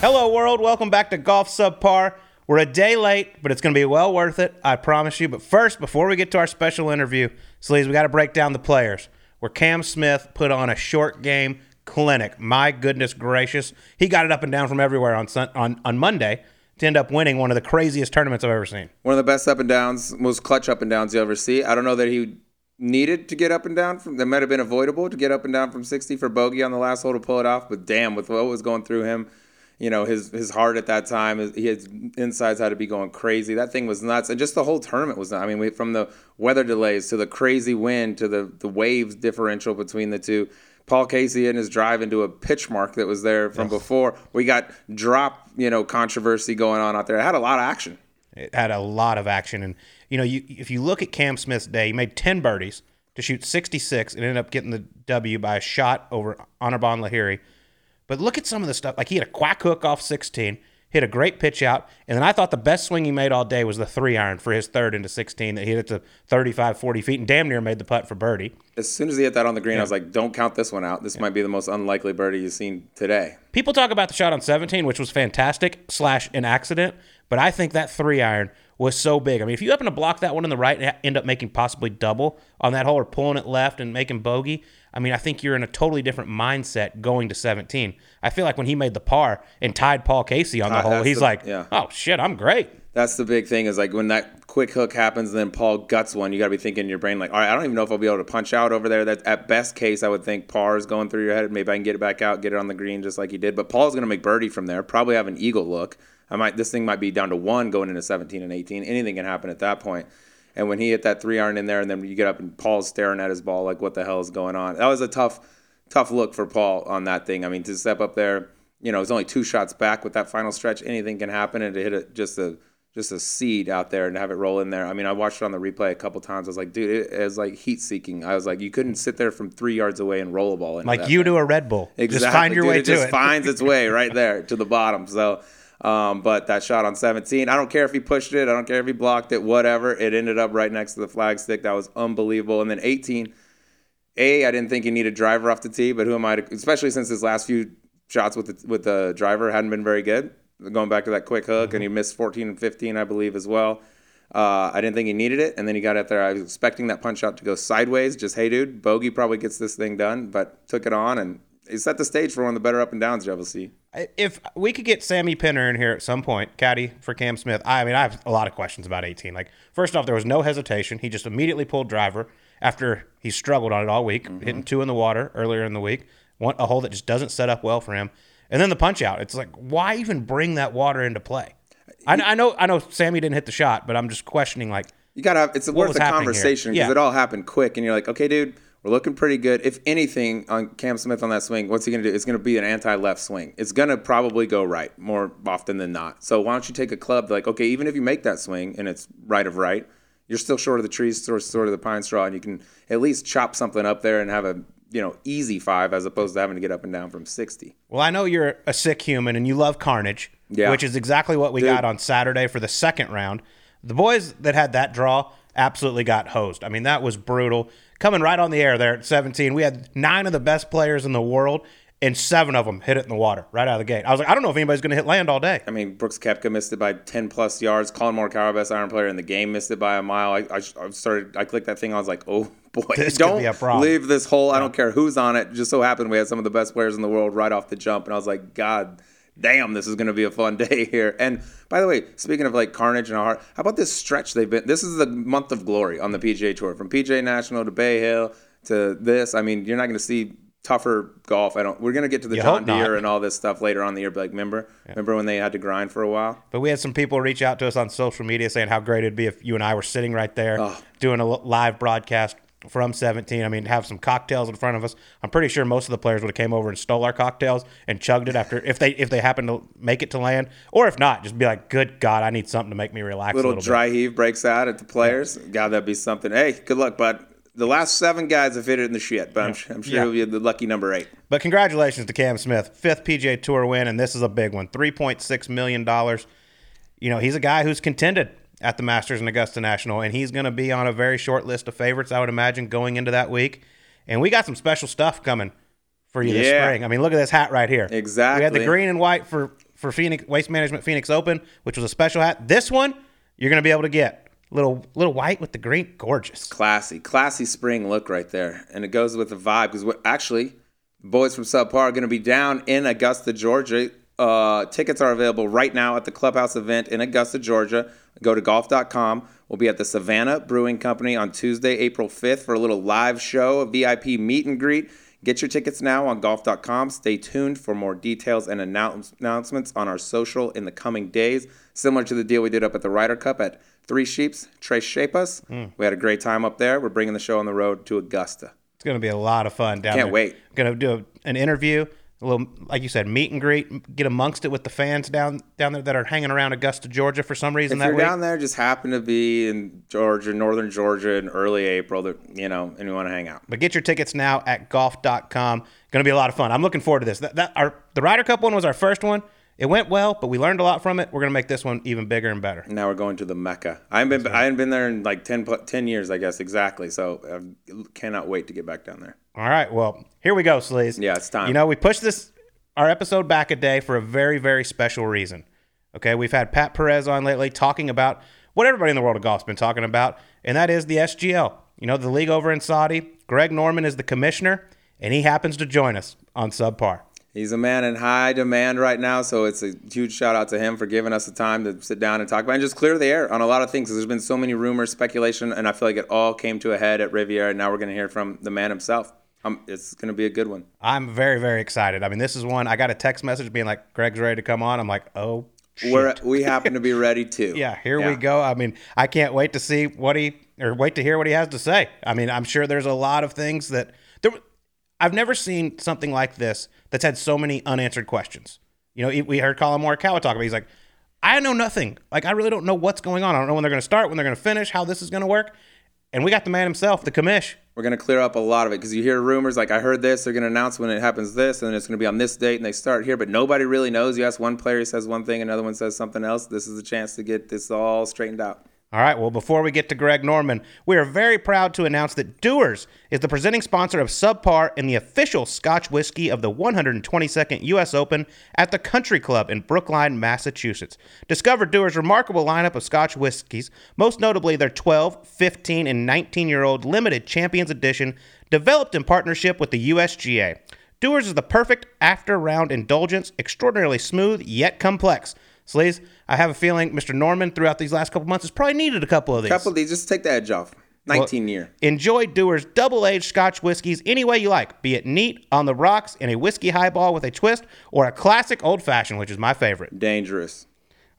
Hello, world. Welcome back to Golf Subpar. We're a day late, but it's going to be well worth it. I promise you. But first, before we get to our special interview, Sleaze, we got to break down the players. Where Cam Smith put on a short game clinic. My goodness gracious, he got it up and down from everywhere on sun, on on Monday to end up winning one of the craziest tournaments I've ever seen. One of the best up and downs, most clutch up and downs you'll ever see. I don't know that he needed to get up and down from that might have been avoidable to get up and down from 60 for bogey on the last hole to pull it off, but damn, with what was going through him, you know, his his heart at that time, his, his insides had to be going crazy. That thing was nuts, and just the whole tournament was. Nuts. I mean, we, from the weather delays to the crazy wind to the the waves differential between the two. Paul Casey and his drive into a pitch mark that was there from before. We got drop, you know, controversy going on out there. It had a lot of action. It had a lot of action, and you know, you if you look at Cam Smith's day, he made ten birdies to shoot 66 and ended up getting the W by a shot over Anirban Lahiri. But look at some of the stuff. Like he had a quack hook off 16, hit a great pitch out, and then I thought the best swing he made all day was the three iron for his third into 16 that he hit it to 35, 40 feet and damn near made the putt for birdie. As soon as he hit that on the green, I was like, "Don't count this one out. This might be the most unlikely birdie you've seen today." People talk about the shot on 17, which was fantastic slash an accident, but I think that three iron was so big. I mean, if you happen to block that one in the right and end up making possibly double on that hole or pulling it left and making bogey, I mean, I think you're in a totally different mindset going to 17. I feel like when he made the par and tied Paul Casey on the Uh, hole, he's the- like, yeah. oh shit, I'm great. That's the big thing is like when that quick hook happens and then Paul guts one, you got to be thinking in your brain like, all right, I don't even know if I'll be able to punch out over there. That at best case, I would think par is going through your head. Maybe I can get it back out, get it on the green just like he did. But Paul's going to make birdie from there. Probably have an eagle look. I might this thing might be down to one going into 17 and 18. Anything can happen at that point. And when he hit that three iron in there, and then you get up and Paul's staring at his ball like, what the hell is going on? That was a tough, tough look for Paul on that thing. I mean, to step up there, you know, it's only two shots back with that final stretch. Anything can happen, and to hit it just a just a seed out there and have it roll in there. I mean, I watched it on the replay a couple times. I was like, dude, it is like heat seeking. I was like, you couldn't sit there from three yards away and roll a ball in. Like you thing. do a Red Bull. Exactly. Just find your dude, way it to just it. finds its way right there to the bottom. So, um, but that shot on 17, I don't care if he pushed it. I don't care if he blocked it. Whatever. It ended up right next to the flag stick. That was unbelievable. And then 18, a, I didn't think he needed driver off the tee, but who am I to, especially since his last few shots with the, with the driver hadn't been very good. Going back to that quick hook, and he missed 14 and 15, I believe, as well. Uh, I didn't think he needed it, and then he got out there. I was expecting that punch out to go sideways. Just hey, dude, bogey probably gets this thing done, but took it on and he set the stage for one of the better up and downs you ever see. if we could get Sammy Pinner in here at some point, caddy for Cam Smith, I mean, I have a lot of questions about 18. Like, first off, there was no hesitation. He just immediately pulled driver after he struggled on it all week, Mm-hmm. hitting two in the water earlier in the week, one, a hole that just doesn't set up well for him. And then the punch out. It's like, why even bring that water into play? I, I know, I know, Sammy didn't hit the shot, but I'm just questioning. Like, You gotta have it's worth a conversation because Yeah. it all happened quick, and you're like, okay, dude, we're looking pretty good. If anything on Cam Smith on that swing, what's he gonna do? It's gonna be an anti-left swing. It's gonna probably go right more often than not. So why don't you take a club like, okay, even if you make that swing and it's right of right, you're still short of the trees, sort sort of the pine straw, and you can at least chop something up there and have a you know easy five as opposed to having to get up and down from 60. Well, I know you're a sick human and you love carnage, Yeah. which is exactly what we got on Saturday for the second round. The boys that had that draw absolutely got hosed. I mean, that was brutal. Coming right on the air there at 17, we had nine of the best players in the world, and seven of them hit it in the water right out of the gate. I was like, I don't know if anybody's going to hit land all day. I mean, Brooks Koepka missed it by 10 plus yards. Collin Morikawa, best iron player in the game, missed it by a mile. I, I, I started, I clicked that thing. I was like, oh boy, This don't be a problem. leave this hole. I don't care who's on it. Just so happened we had some of the best players in the world right off the jump, and I was like, God damn, this is going to be a fun day here. And by the way, speaking of like carnage and heart, how about this stretch they've been? This is the month of glory on the PGA Tour, from PGA National to Bay Hill to this. I mean, you're not going to see tougher golf. I don't. We're going to get to the You John not. Deere and all this stuff later on in the year. But like, remember, remember when they had to grind for a while? But we had some people reach out to us on social media saying how great it'd be if you and I were sitting right there Oh. doing a live broadcast from 17. I mean, have some cocktails in front of us. I'm pretty sure most of the players would have came over and stole our cocktails and chugged it after if they if they happen to make it to land, or if not, just be like, "Good God, I need something to make me relax a little little dry heave breaks out at the players. God, that'd be something. Hey, good luck, bud. The last seven guys have hit it in the shit, but I'm, su- I'm sure Yeah. he'll be the lucky number eight. But congratulations to Cam Smith, fifth PGA Tour win, and this is a big one, 3.6 million dollars. You know, he's a guy who's contended at the Masters and Augusta National, and he's going to be on a very short list of favorites, I would imagine, going into that week. And we got some special stuff coming for you this spring. I mean, look at this hat right here. Exactly. We had the green and white for for Phoenix Waste Management Phoenix Open, which was a special hat. This one you're going to be able to get little little white with the green, gorgeous. Classy, classy spring look right there, and it goes with the vibe because actually, boys from Subpar are going to be down in Augusta, Georgia. Uh, tickets are available right now at the Clubhouse event in Augusta, Georgia. Go to golf.com. We'll be at the Savannah Brewing Company on Tuesday, April 5th for a little live show, a VIP meet and greet. Get your tickets now on golf.com. Stay tuned for more details and announce- announcements on our social in the coming days. Similar to the deal we did up at the Ryder Cup at Three Sheeps, Trace Shapeus. Mm. We had a great time up there. We're bringing the show on the road to Augusta. It's going to be a lot of fun down Can't there. Can't wait. Going to do a, an interview a little, like you said, meet and greet, get amongst it with the fans down down there that are hanging around Augusta, Georgia for some reason. If that you're week. down there, just happen to be in Georgia, northern Georgia, in early April, that you know, and you want to hang out. But get your tickets now at golf.com. Going to be a lot of fun. I'm looking forward to this. That, that our the Ryder Cup one was our first one. It went well, but we learned a lot from it. We're going to make this one even bigger and better. Now we're going to the Mecca. I haven't been right. I haven't been there in like 10, 10 years, I guess exactly. So I cannot wait to get back down there. All right. Well, here we go, Sleaze. Yeah, it's time. You know, we pushed this our episode back a day for a very, very special reason. Okay, we've had Pat Perez on lately talking about what everybody in the world of golf's been talking about, and that is the SGL. You know, the league over in Saudi. Greg Norman is the commissioner, and he happens to join us on Subpar. He's a man in high demand right now, so it's a huge shout out to him for giving us the time to sit down and talk about and just clear the air on a lot of things. Because there's been so many rumors, speculation, and I feel like it all came to a head at Riviera, and now we're going to hear from the man himself. Um, it's going to be a good one. I'm very, very excited. I mean, this is one I got a text message being like, "Greg's ready to come on." I'm like, "Oh, shit. We're, we happen to be ready too." yeah, here yeah. we go. I mean, I can't wait to see what he or wait to hear what he has to say. I mean, I'm sure there's a lot of things that. I've never seen something like this that's had so many unanswered questions. You know, we heard Collin Morikawa talk about. He's like, "I know nothing. Like, I really don't know what's going on. I don't know when they're going to start, when they're going to finish, how this is going to work." And we got the man himself, the commish. We're going to clear up a lot of it because you hear rumors like, I heard this, they're going to announce when it happens this, and then it's going to be on this date, and they start here, but nobody really knows. You ask one player, he says one thing, another one says something else. This is a chance to get this all straightened out. All right, well, before we get to Greg Norman, we are very proud to announce that Dewar's is the presenting sponsor of Subpar and the official Scotch whiskey of the 122nd U.S. Open at the Country Club in Brookline, Massachusetts. Discover Dewar's remarkable lineup of Scotch whiskeys, most notably their 12, 15, and 19 year old limited Champions Edition, developed in partnership with the USGA. Dewar's is the perfect after round indulgence, extraordinarily smooth yet complex. Sleaze, I have a feeling Mr. Norman throughout these last couple months has probably needed a couple of these. couple of these, just take the edge off. 19 well, year. Enjoy Dewar's double aged Scotch whiskeys any way you like, be it neat, on the rocks, in a whiskey highball with a twist, or a classic old fashioned, which is my favorite. Dangerous.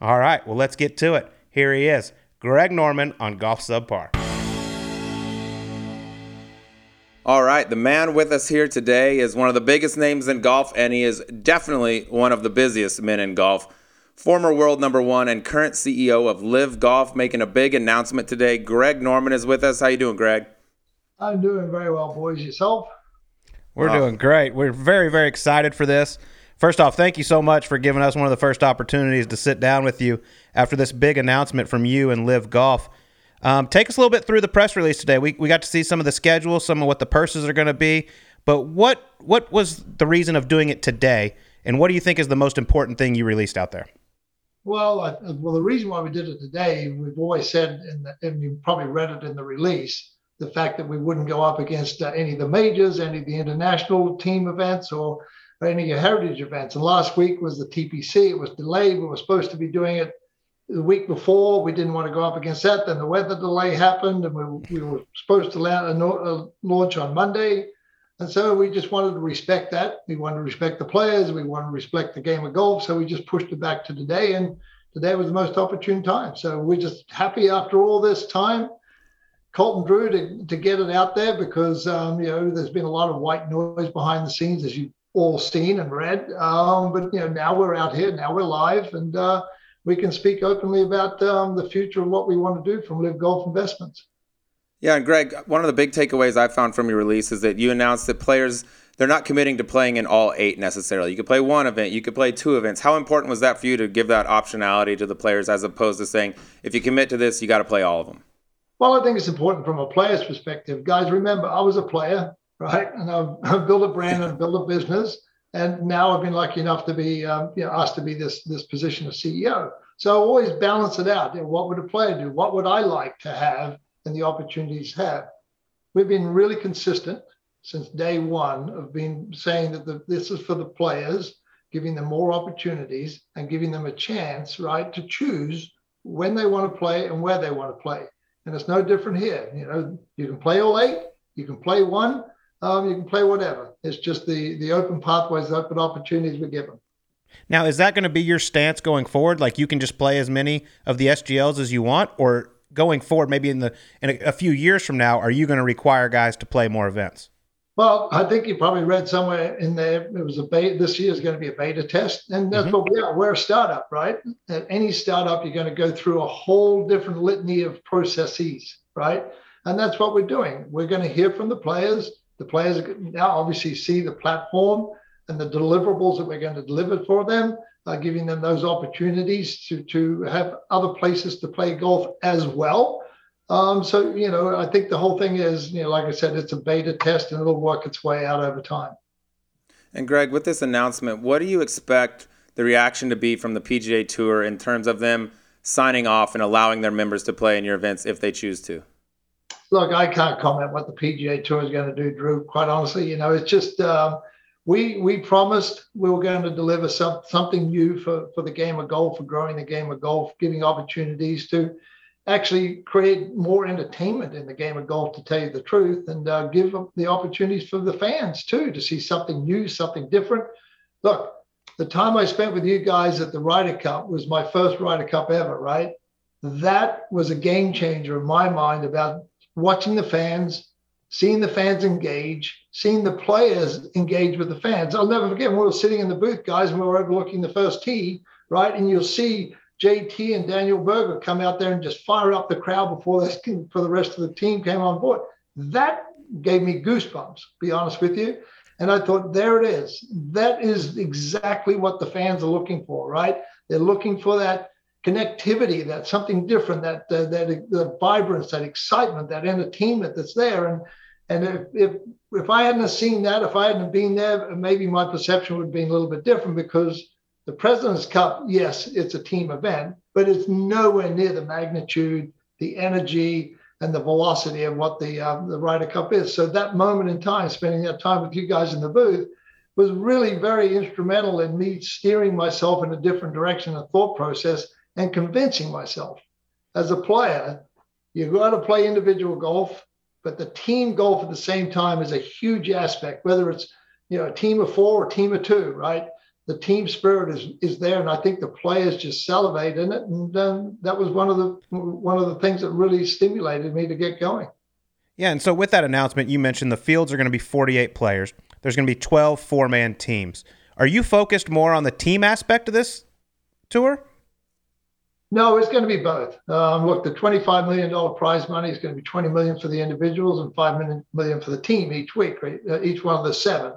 All right, well, let's get to it. Here he is, Greg Norman on Golf Subpar. All right, the man with us here today is one of the biggest names in golf, and he is definitely one of the busiest men in golf former world number one and current CEO of LIV Golf, making a big announcement today. Greg Norman is with us. How you doing, Greg? I'm doing very well, boys. Yourself? We're doing great. We're very, very excited for this. First off, thank you so much for giving us one of the first opportunities to sit down with you after this big announcement from you and LIV Golf. Um, take us a little bit through the press release today. We, we got to see some of the schedule, some of what the purses are going to be. But what what was the reason of doing it today, and what do you think is the most important thing you released out there? Well, I, well, the reason why we did it today, we've always said, the, and you probably read it in the release, the fact that we wouldn't go up against uh, any of the majors, any of the international team events, or, or any of your heritage events. And last week was the TPC. It was delayed. We were supposed to be doing it the week before. We didn't want to go up against that. Then the weather delay happened, and we, we were supposed to uh, launch on Monday. And so we just wanted to respect that. We wanted to respect the players. We wanted to respect the game of golf. So we just pushed it back to today. And today was the most opportune time. So we're just happy after all this time, Colton Drew, to, to get it out there because, um, you know, there's been a lot of white noise behind the scenes, as you've all seen and read. Um, but, you know, now we're out here, now we're live, and uh, we can speak openly about um, the future of what we want to do from LIV Golf Investments. Yeah, and Greg, one of the big takeaways I found from your release is that you announced that players they're not committing to playing in all eight necessarily. You could play one event, you could play two events. How important was that for you to give that optionality to the players as opposed to saying if you commit to this, you got to play all of them? Well, I think it's important from a player's perspective. Guys, remember, I was a player, right? And I've, I've built a brand and built a business. and now I've been lucky enough to be um, you know, asked to be this this position of CEO. So I always balance it out. You know, what would a player do? What would I like to have, and the opportunities have. We've been really consistent since day one of being saying that the, this is for the players, giving them more opportunities and giving them a chance, right, to choose when they want to play and where they want to play. And it's no different here. You know, you can play all eight, you can play one, um, you can play whatever. It's just the the open pathways, the open opportunities we give them. Now, is that going to be your stance going forward? Like you can just play as many of the SGLs as you want, or going forward, maybe in the in a, a few years from now, are you going to require guys to play more events? Well, I think you probably read somewhere in there it was a beta. This year is going to be a beta test, and that's mm-hmm. what we are. We're a startup, right? At any startup, you're going to go through a whole different litany of processes, right? And that's what we're doing. We're going to hear from the players. The players now obviously see the platform and the deliverables that we're going to deliver for them, uh, giving them those opportunities to to have other places to play golf as well. Um, so, you know, I think the whole thing is, you know, like I said, it's a beta test and it'll work its way out over time. And Greg, with this announcement, what do you expect the reaction to be from the PGA Tour in terms of them signing off and allowing their members to play in your events if they choose to? Look, I can't comment what the PGA Tour is going to do, Drew. Quite honestly, you know, it's just um, we we promised we were going to deliver some, something new for for the game of golf, for growing the game of golf, giving opportunities to actually create more entertainment in the game of golf, to tell you the truth, and uh, give the opportunities for the fans too to see something new, something different. Look, the time I spent with you guys at the Ryder Cup was my first Ryder Cup ever, right? That was a game changer in my mind about watching the fans, seeing the fans engage, seeing the players engage with the fans. I'll never forget when we were sitting in the booth, guys, and we were overlooking the first tee, right? And you'll see JT and Daniel Berger come out there and just fire up the crowd before this, for the rest of the team came on board. That gave me goosebumps, be honest with you. And I thought, there it is. That is exactly what the fans are looking for, right? They're looking for that connectivity, that something different, that uh, that the vibrance, that excitement, that entertainment that's there. And and if, if if I hadn't seen that, if I hadn't been there, maybe my perception would have been a little bit different because the President's Cup, yes, it's a team event, but it's nowhere near the magnitude, the energy, and the velocity of what the um, the Ryder Cup is. So that moment in time, spending that time with you guys in the booth, was really very instrumental in me steering myself in a different direction, a thought process, and convincing myself as a player, you've got to play individual golf, but the team golf at the same time is a huge aspect, whether it's you know a team of four or team of two, right? the team spirit is is there, and I think the players just salivate in it, and um, that was one of the one of the things that really stimulated me to get going. Yeah, and so with that announcement, you mentioned the fields are going to be 48 players. There's going to be 12 four-man teams. Are you focused more on the team aspect of this tour? No, it's going to be both. Um, look, the $25 million prize money is going to be 20 million for the individuals and 5 million for the team each week, right? Uh, each one of the seven.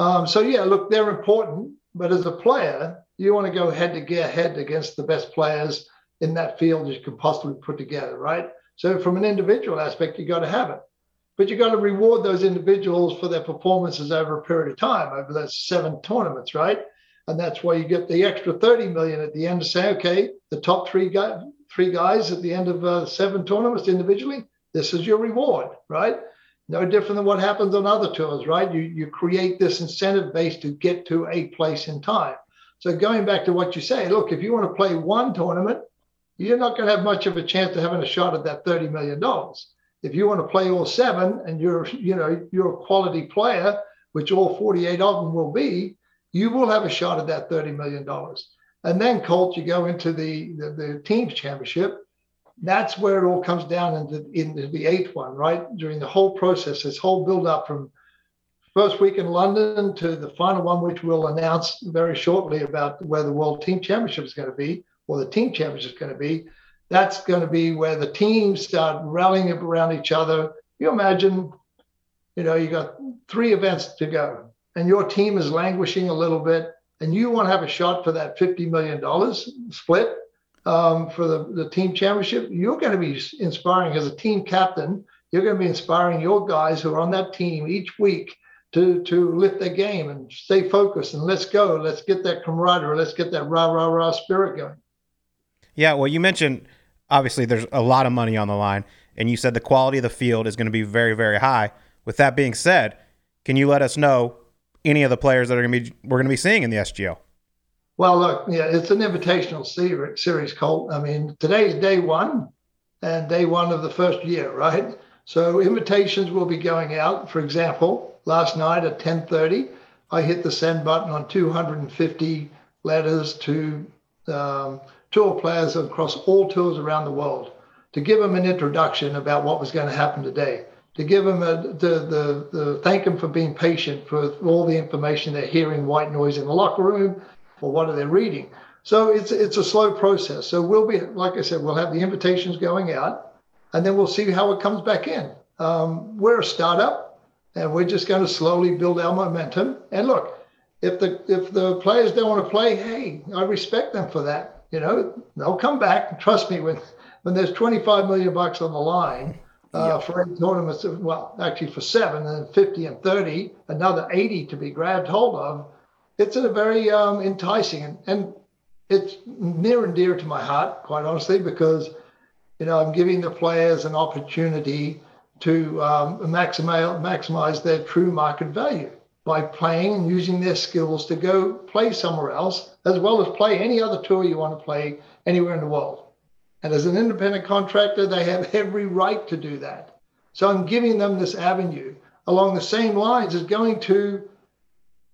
Um, so yeah, look, they're important. But as a player, you want to go head to get head against the best players in that field you can possibly put together, right? So from an individual aspect, you got to have it. But you got to reward those individuals for their performances over a period of time, over those seven tournaments, right? And that's why you get the extra 30 million at the end to say, okay, the top three guys, three guys at the end of uh, seven tournaments individually, this is your reward, right? no different than what happens on other tours, right? You you create this incentive base to get to a place in time. So going back to what you say, look, if you want to play one tournament, you're not going to have much of a chance of having a shot at that thirty million dollars. If you want to play all seven and you're you know you're a quality player, which all 48 of them will be, you will have a shot at that thirty million dollars. And then Colt, you go into the, the the teams championship that's where it all comes down into, into the eighth one, right? During the whole process, this whole build up from first week in London to the final one, which we'll announce very shortly about where the World Team Championship is going to be, or the Team Championship is going to be. That's going to be where the teams start rallying around each other. You imagine, you know, you got three events to go, and your team is languishing a little bit, and you want to have a shot for that $50 million split um, for the, the team championship, you're going to be inspiring as a team captain. You're going to be inspiring your guys who are on that team each week to to lift their game and stay focused and let's go. Let's get that camaraderie. Let's get that rah rah rah spirit going. Yeah, well, you mentioned obviously there's a lot of money on the line, and you said the quality of the field is going to be very very high. With that being said, can you let us know any of the players that are going to be we're going to be seeing in the SGL? Well, look, yeah, it's an invitational series, Colt. I mean, today's day one and day one of the first year, right? So invitations will be going out. For example, last night at 10:30, I hit the send button on 250 letters to um, tour players across all tours around the world to give them an introduction about what was going to happen today to give them a, the, the, the thank them for being patient for all the information they're hearing white noise in the locker room or what are they reading. So it's it's a slow process. So we'll be like i said we'll have the invitations going out and then we'll see how it comes back in. Um, we're a startup and we're just going to slowly build our momentum. And look if the if the players don't want to play hey i respect them for that. You know they'll come back. Trust me when when there's 25 million bucks on the line uh, yep. for eight tournaments. Well, actually for seven, and 50 and 30, another 80 to be grabbed hold of. It's a very um, enticing and, and it's near and dear to my heart, quite honestly, because you know I'm giving the players an opportunity to um, maximize maximize their true market value by playing and using their skills to go play somewhere else, as well as play any other tour you want to play anywhere in the world. And as an independent contractor, they have every right to do that. So I'm giving them this avenue along the same lines as going to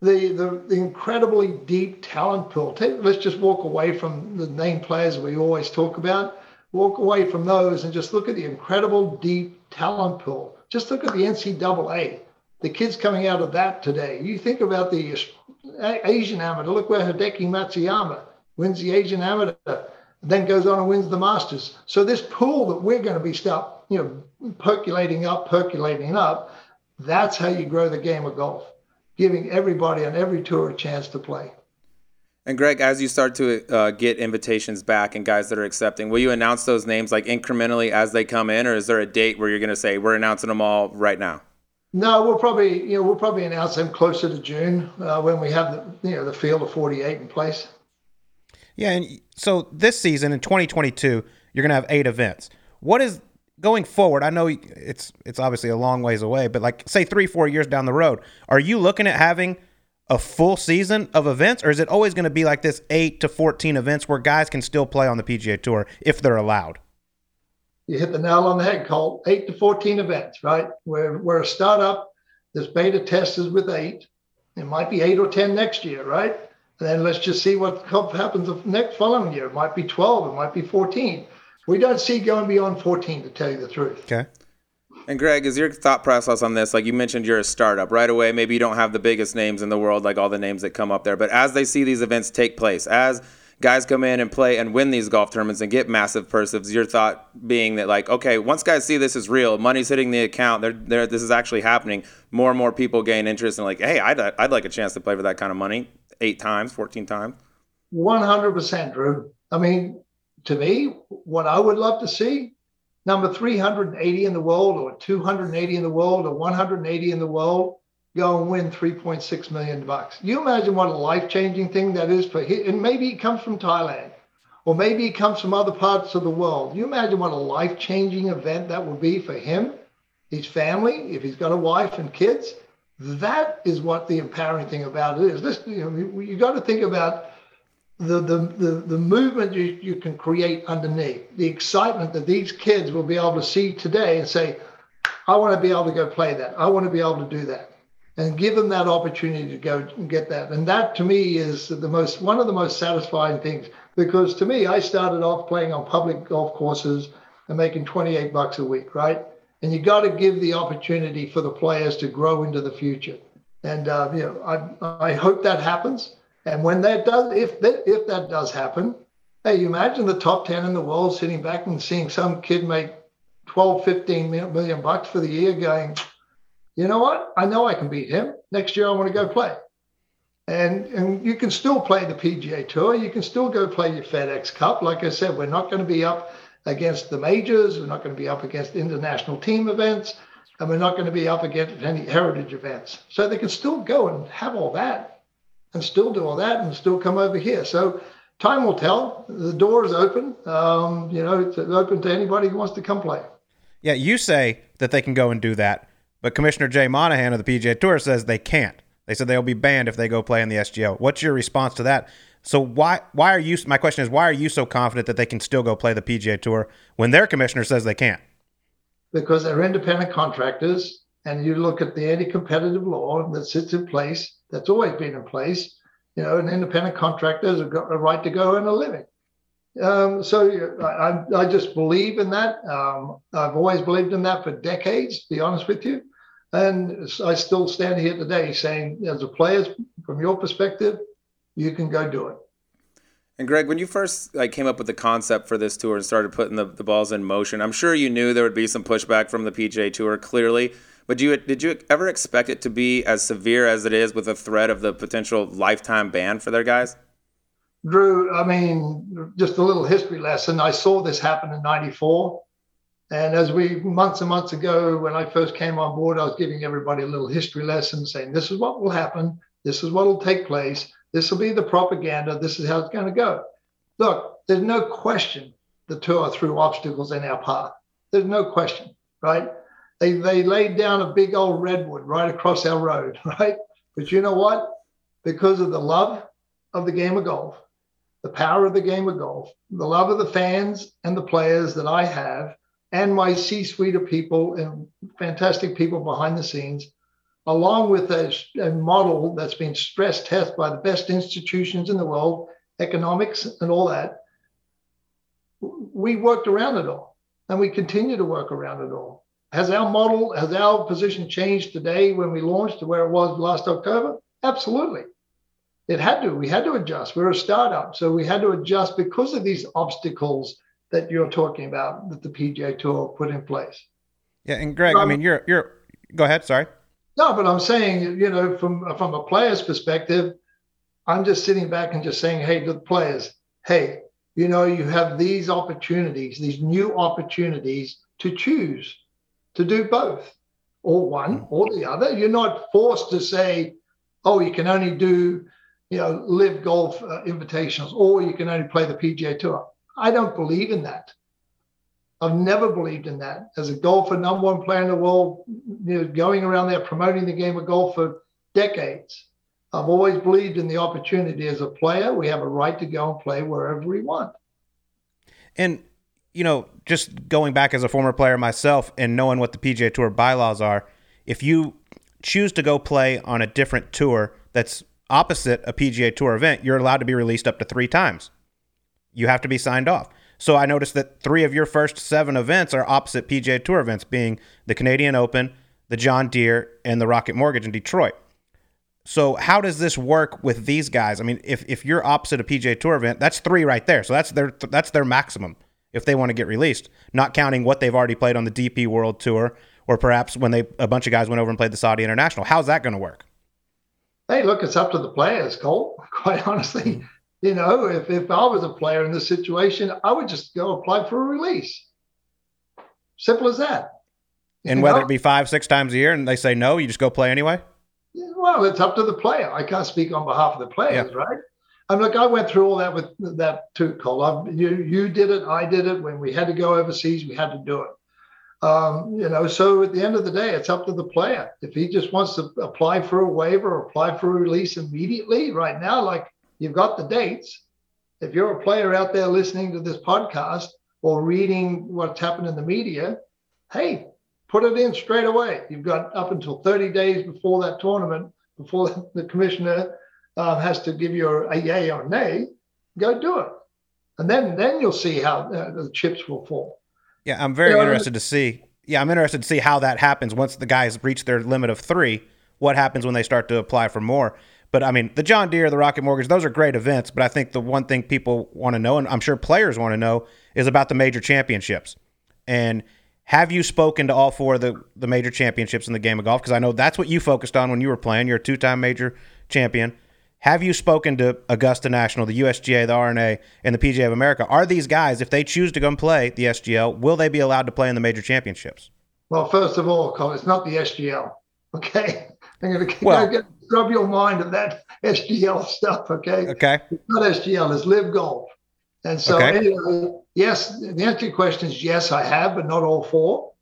the, the, the incredibly deep talent pool. Take, let's just walk away from the name players we always talk about. Walk away from those and just look at the incredible deep talent pool. Just look at the NCAA. The kids coming out of that today. You think about the Asian amateur. Look where Hideki Matsuyama wins the Asian amateur then goes on and wins the Masters. So this pool that we're going to be start, you know, percolating up, percolating up, that's how you grow the game of golf, giving everybody on every tour a chance to play. And Greg, as you start to uh, get invitations back and guys that are accepting, will you announce those names like incrementally as they come in, or is there a date where you're going to say we're announcing them all right now? No, we'll probably you know we'll probably announce them closer to June uh, when we have the you know the field of 48 in place. Yeah, and so this season in 2022, you're going to have eight events. What is going forward? I know it's it's obviously a long ways away, but like say three, four years down the road, are you looking at having a full season of events, or is it always going to be like this eight to 14 events where guys can still play on the PGA Tour if they're allowed? You hit the nail on the head, Colt. Eight to 14 events, right? We're, we're a startup. This beta test is with eight. It might be eight or 10 next year, right? And then let's just see what happens the next following year. It might be 12, it might be 14. We don't see going beyond 14, to tell you the truth. Okay. And Greg, is your thought process on this? Like you mentioned, you're a startup right away. Maybe you don't have the biggest names in the world, like all the names that come up there. But as they see these events take place, as guys come in and play and win these golf tournaments and get massive purses, your thought being that like, okay, once guys see this is real, money's hitting the account, they're, they're, this is actually happening. More and more people gain interest and like, hey, I'd, I'd like a chance to play for that kind of money eight times, 14 times? 100%, Drew. I mean, to me, what I would love to see, number 380 in the world or 280 in the world or 180 in the world, go and win 3.6 million bucks. You imagine what a life-changing thing that is for him. And maybe he comes from Thailand or maybe he comes from other parts of the world. You imagine what a life-changing event that would be for him, his family, if he's got a wife and kids. That is what the empowering thing about it is. This, you know, you got to think about the, the, the, the movement you, you can create underneath, the excitement that these kids will be able to see today and say, I want to be able to go play that. I want to be able to do that. And give them that opportunity to go and get that. And that to me is the most one of the most satisfying things. Because to me, I started off playing on public golf courses and making 28 bucks a week, right? And you got to give the opportunity for the players to grow into the future. And uh, you know, I I hope that happens. And when that does, if that if that does happen, hey, you imagine the top ten in the world sitting back and seeing some kid make 12, 15 million bucks for the year, going, you know what? I know I can beat him. Next year, I want to go play. And, and you can still play the PGA Tour. You can still go play your FedEx Cup. Like I said, we're not going to be up against the majors. We're not going to be up against international team events. and we're not going to be up against any heritage events. So they can still go and have all that and still do all that and still come over here. So time will tell. The door is open. Um, you know, it's open to anybody who wants to come play. Yeah, you say that they can go and do that, but Commissioner Jay Monahan of the PGA Tour says they can't. They said they'll be banned if they go play in the SGL. What's your response to that? So why why are you? My question is why are you so confident that they can still go play the PGA Tour when their commissioner says they can't? Because they're independent contractors, and you look at the anti-competitive law that sits in place. That's always been in place. You know, an independent contractor has got a right to go earn a living. Um, so I, I just believe in that. Um, I've always believed in that for decades. To be honest with you. And I still stand here today saying, as a player, from your perspective, you can go do it. And Greg, when you first like came up with the concept for this tour and started putting the, the balls in motion, I'm sure you knew there would be some pushback from the PGA Tour, clearly. But you, did you ever expect it to be as severe as it is with a threat of the potential lifetime ban for their guys? Drew, I mean, just a little history lesson. I saw this happen in '94 and as we months and months ago, when I first came on board, I was giving everybody a little history lesson saying, this is what will happen. This is what will take place. This will be the propaganda. This is how it's going to go. Look, there's no question the tour threw obstacles in our path. There's no question, right? They, they laid down a big old redwood right across our road, right? But you know what? Because of the love of the game of golf, the power of the game of golf, the love of the fans and the players that I have, and my C suite of people and fantastic people behind the scenes, along with a, a, model that's been stress tested by the best institutions in the world, economics and all that. We worked around it all and we continue to work around it all. Has our model, has our position changed today when we launched to where it was last October? Absolutely. It had to. We had to adjust. We're a startup. So we had to adjust because of these obstacles that you're talking about that the PGA Tour put in place. Yeah, and Greg, I mean, you're you're. Go ahead. Sorry. No, but I'm saying, you know, from from a player's perspective, I'm just sitting back and just saying, hey, to the players, hey, you know, you have these opportunities, these new opportunities to choose to do both, or one or the other. You're not forced to say, oh, you can only do, you know, LIV Golf uh, or you can only play the PGA Tour. I don't believe in that. I've never believed in that. As a golfer, number one player in the world, you know, going around there promoting the game of golf for decades. I've always believed in the opportunity as a player. We have a right to go and play wherever we want. And, you know, just going back as a former player myself and knowing what the PGA Tour bylaws are, if you choose to go play on a different tour that's opposite a PGA Tour event, you're allowed to be released up to three times you have to be signed off. So I noticed that three of your first seven events are opposite PGA Tour events, being the Canadian Open, the John Deere, and the Rocket Mortgage in Detroit. So how does this work with these guys? I mean, if, if you're opposite a PGA Tour event, that's three right there. So that's their that's their maximum if they want to get released, not counting what they've already played on the DP World Tour or perhaps when they a bunch of guys went over and played the Saudi International. How's that going to work? Hey, look, it's up to the players, Cole. Quite honestly, you know, if, if I was a player in this situation, I would just go apply for a release. Simple as that. And you whether know? it be five, six times a year and they say no, you just go play anyway? Well, it's up to the player. I can't speak on behalf of the players, yeah. right? I'm like, I went through all that with that too, Cole. I, you, you did it. I did it. When we had to go overseas, we had to do it. Um, you know, so at the end of the day, it's up to the player. If he just wants to apply for a waiver or apply for a release immediately, right now, like You've got the dates. If you're a player out there listening to this podcast or reading what's happened in the media, hey, put it in straight away. You've got up until 30 days before that tournament, before the commissioner uh, has to give you a, a yay or nay. Go do it, and then then you'll see how uh, the chips will fall. Yeah, I'm very you know, interested to see. Yeah, I'm interested to see how that happens once the guys reach their limit of three. What happens when they start to apply for more? But I mean, the John Deere, the Rocket Mortgage, those are great events. But I think the one thing people want to know, and I'm sure players want to know, is about the major championships. And have you spoken to all four of the, the major championships in the game of golf? Because I know that's what you focused on when you were playing. You're a two time major champion. Have you spoken to Augusta National, the USGA, the R&A, and the PGA of America? Are these guys, if they choose to go and play the SGL, will they be allowed to play in the major championships? Well, first of all, Colin, it's not the SGL. Okay. I'm going to well, get, rub your mind of that SGL stuff. Okay. Okay. It's not SGL, it's LIV Golf. And so, okay. anyway, yes, the answer to your question is yes, I have, but not all four.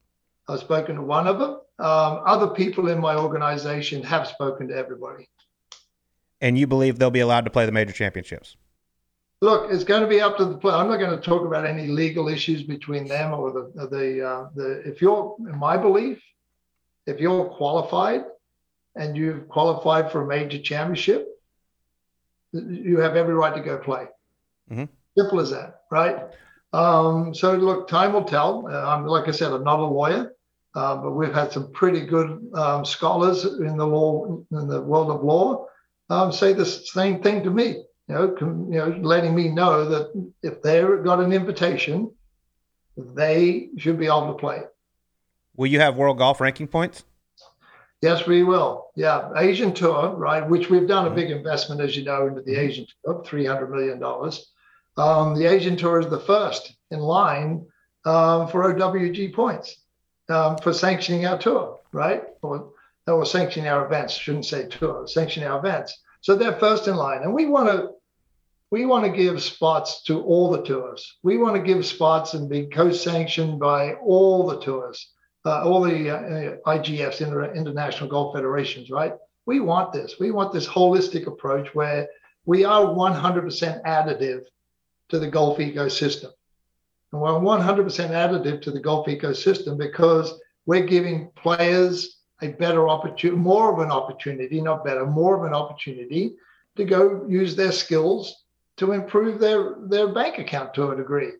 I've spoken to one of them. Um, other people in my organization have spoken to everybody. And you believe they'll be allowed to play the major championships? Look, it's going to be up to the player. I'm not going to talk about any legal issues between them or the the uh, the. If you're, in my belief, if you're qualified and you've qualified for a major championship, you have every right to go play. Mm-hmm. Simple as that, right? Um, so look, time will tell. Uh, I'm like I said, I'm not a lawyer, uh, but we've had some pretty good um, scholars in the law, in the world of law, um, say the same thing to me. You know, com, you know, letting me know that if they got an invitation, they should be able to play. Will you have world golf ranking points? Yes, we will. Yeah, Asian Tour, right? Which we've done a big investment, as you know, into the Asian Tour, three hundred million dollars. Um, the Asian Tour is the first in line um, for OWG points um, for sanctioning our tour, right? Or, or sanctioning our events. Shouldn't say tour, sanctioning our events. So they're first in line, and we want to we want to give spots to all the tours. We want to give spots and be co-sanctioned by all the tours, uh, all the uh, IGFs, inter- international golf federations, right? We want this. We want this holistic approach where we are 100% additive to the golf ecosystem. And we're 100% additive to the golf ecosystem because we're giving players a better opportunity, more of an opportunity, not better, more of an opportunity to go use their skills to improve their, their bank account to a degree.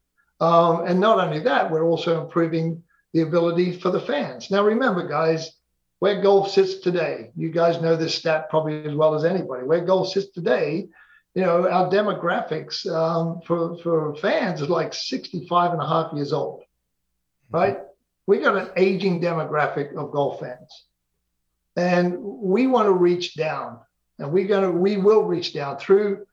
Um, and not only that, we're also improving the ability for the fans. Now, remember, guys, where golf sits today, you guys know this stat probably as well as anybody. Where golf sits today you know, our demographics um, for, for fans is like 65 and a half years old, right? We got an aging demographic of golf fans. And we want to reach down and we're going to, we will reach down through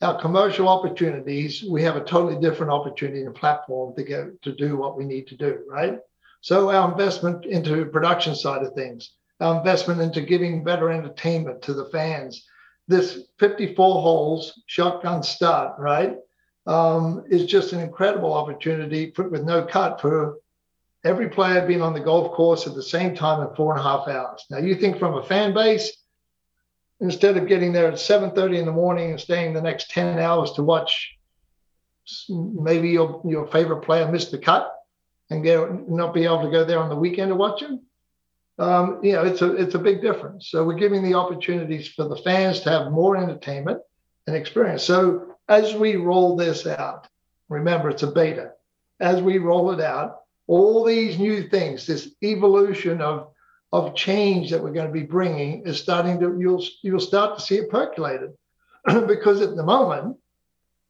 our commercial opportunities. We have a totally different opportunity and platform to get to do what we need to do, right? So our investment into production side of things, our investment into giving better entertainment to the fans, this 54 holes shotgun start, right, um, is just an incredible opportunity with no cut for every player being on the golf course at the same time in four and a half hours. Now, you think from a fan base, instead of getting there at 7.30 in the morning and staying the next 10 hours to watch maybe your, your favorite player miss the cut and get, not be able to go there on the weekend to watch them, um, you know, it's a it's a big difference. So we're giving the opportunities for the fans to have more entertainment and experience. So as we roll this out, remember it's a beta. As we roll it out, all these new things, this evolution of of change that we're going to be bringing is starting to you'll you'll start to see it percolated because at the moment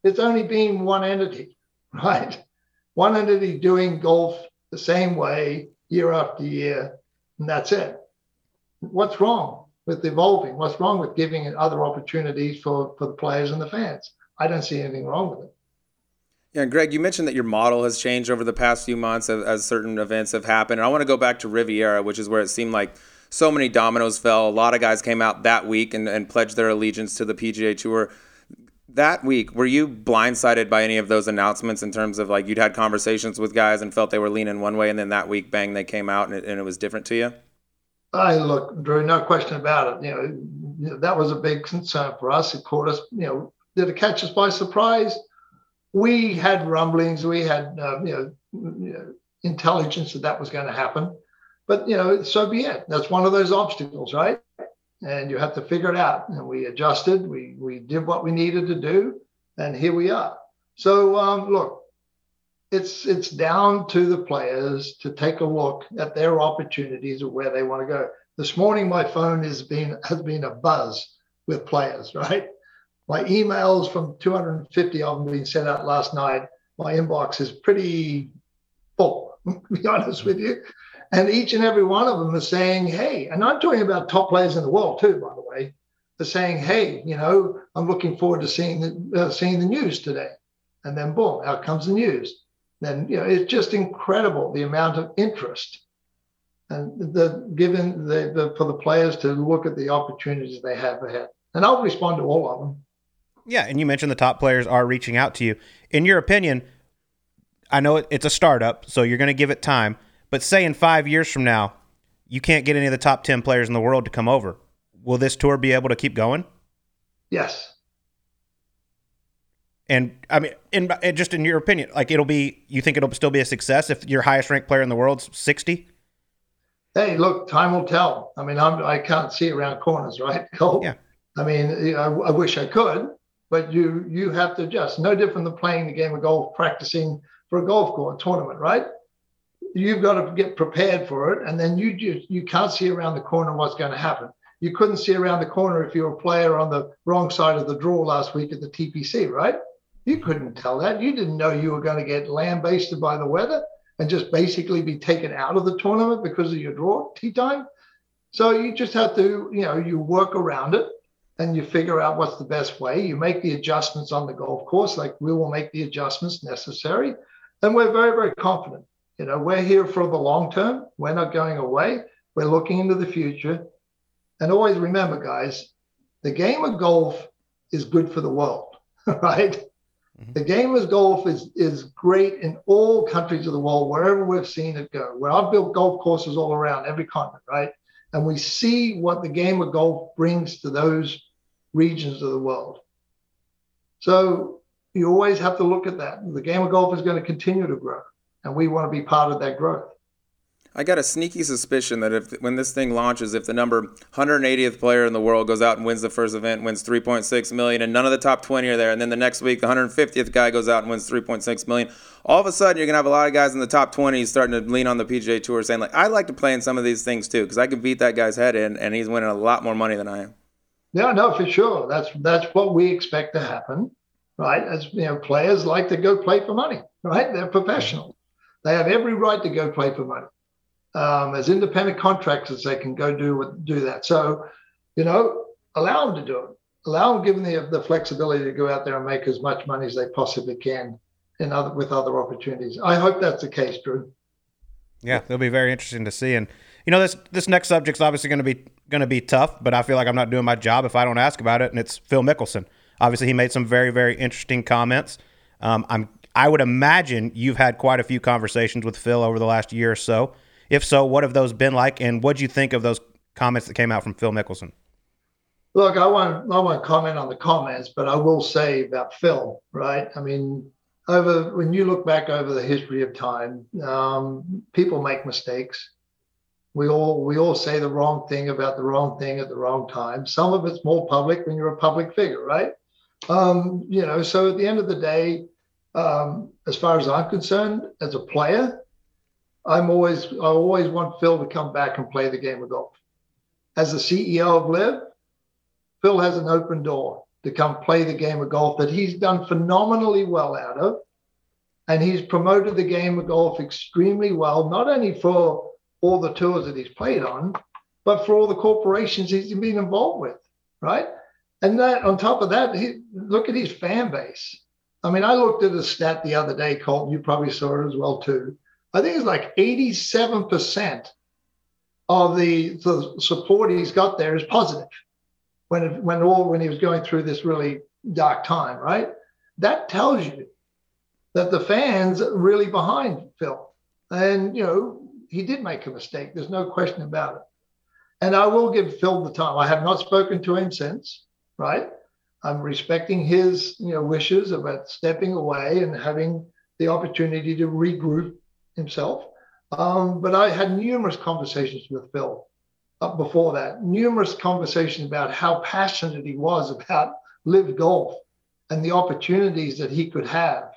it's only being one entity, right? One entity doing golf the same way year after year and that's it. What's wrong with evolving? What's wrong with giving other opportunities for, for the players and the fans? I don't see anything wrong with it. Yeah, Greg, you mentioned that your model has changed over the past few months as, as certain events have happened. And I want to go back to Riviera, which is where it seemed like so many dominoes fell. A lot of guys came out that week and, and pledged their allegiance to the PGA Tour. That week, were you blindsided by any of those announcements in terms of like you'd had conversations with guys and felt they were leaning one way, and then that week, bang, they came out and it, and it was different to you? I look, Drew, no question about it. You know, that was a big concern for us. It caught us, you know, did it catch us by surprise? We had rumblings, we had, uh, you, know, you know, intelligence that that was going to happen. But, you know, so be it. That's one of those obstacles, right? And you have to figure it out. And we adjusted, we, we did what we needed to do, and here we are. So, um, look, it's it's down to the players to take a look at their opportunities of where they want to go. This morning, my phone has been has been a buzz with players. Right, my emails from 250 of them being sent out last night. My inbox is pretty full. To be honest with you, and each and every one of them is saying, "Hey," and I'm talking about top players in the world too, by the way. They're saying, "Hey, you know, I'm looking forward to seeing the uh, seeing the news today." And then boom, out comes the news then you know it's just incredible the amount of interest and the given the, the for the players to look at the opportunities they have ahead. And I'll respond to all of them. Yeah, and you mentioned the top players are reaching out to you. In your opinion, I know it's a startup, so you're going to give it time. But say in five years from now, you can't get any of the top 10 players in the world to come over. Will this tour be able to keep going? Yes. And I mean, in, just in your opinion, like it'll be, you think it'll still be a success if your highest ranked player in the world's 60? Hey, look, time will tell. I mean, I'm, I can't see around corners, right? Cole? Yeah. I mean, I, I wish I could, but you you have to adjust. No different than playing the game of golf, practicing for a golf course tournament, right? You've got to get prepared for it, and then you just you can't see around the corner what's going to happen. You couldn't see around the corner if you're a player on the wrong side of the draw last week at the TPC, right? You couldn't tell that. You didn't know you were going to get lambasted by the weather and just basically be taken out of the tournament because of your draw tee time. So you just have to, you know, you work around it and you figure out what's the best way. You make the adjustments on the golf course, like we will make the adjustments necessary. And we're very, very confident. You know, we're here for the long term. We're not going away. We're looking into the future. And always remember, guys, the game of golf is good for the world, right? Mm-hmm. The game of golf is, is great in all countries of the world, wherever we've seen it go. Where I've built golf courses all around every continent, right? And we see what the game of golf brings to those regions of the world. So you always have to look at that. The game of golf is going to continue to grow, and we want to be part of that growth. I got a sneaky suspicion that if when this thing launches, if the number 180th player in the world goes out and wins the first event, wins 3.6 million, and none of the top 20 are there, and then the next week the 150th guy goes out and wins 3.6 million, all of a sudden you're gonna have a lot of guys in the top 20 starting to lean on the PGA Tour, saying like, I like to play in some of these things too, because I can beat that guy's head in, and he's winning a lot more money than I am. Yeah, no, for sure. That's that's what we expect to happen, right? As you know, players like to go play for money, right? They're professionals. They have every right to go play for money um, as independent contractors, they can go do do that. So, you know, allow them to do it. Allow them, give them the, the flexibility to go out there and make as much money as they possibly can in other with other opportunities. I hope that's the case, Drew. Yeah, it'll be very interesting to see. And you know, this this next subject's obviously going to be going to be tough, but I feel like I'm not doing my job if I don't ask about it. And it's Phil Mickelson. Obviously, he made some very very interesting comments. Um, I'm I would imagine you've had quite a few conversations with Phil over the last year or so. If so, what have those been like, and what do you think of those comments that came out from Phil Mickelson? Look, I want I want to comment on the comments, but I will say about Phil, right? I mean, over when you look back over the history of time, um, people make mistakes. We all we all say the wrong thing about the wrong thing at the wrong time. Some of it's more public when you're a public figure, right? Um, you know, so at the end of the day, um, as far as I'm concerned, as a player, I'm always I always want Phil to come back and play the game of golf. As the CEO of LIV, Phil has an open door to come play the game of golf that he's done phenomenally well out of. And he's promoted the game of golf extremely well, not only for all the tours that he's played on, but for all the corporations he's been involved with, right? And that on top of that, he, look at his fan base. I mean, I looked at a stat the other day, Colton. You probably saw it as well too. I think it's like 87% of the, the support he's got there is positive when when all when he was going through this really dark time, right? That tells you that the fans are really behind Phil. And you know, he did make a mistake. There's no question about it. And I will give Phil the time. I have not spoken to him since, right? I'm respecting his you know wishes about stepping away and having the opportunity to regroup himself. Um, but I had numerous conversations with Phil up before that, numerous conversations about how passionate he was about LIV Golf and the opportunities that he could have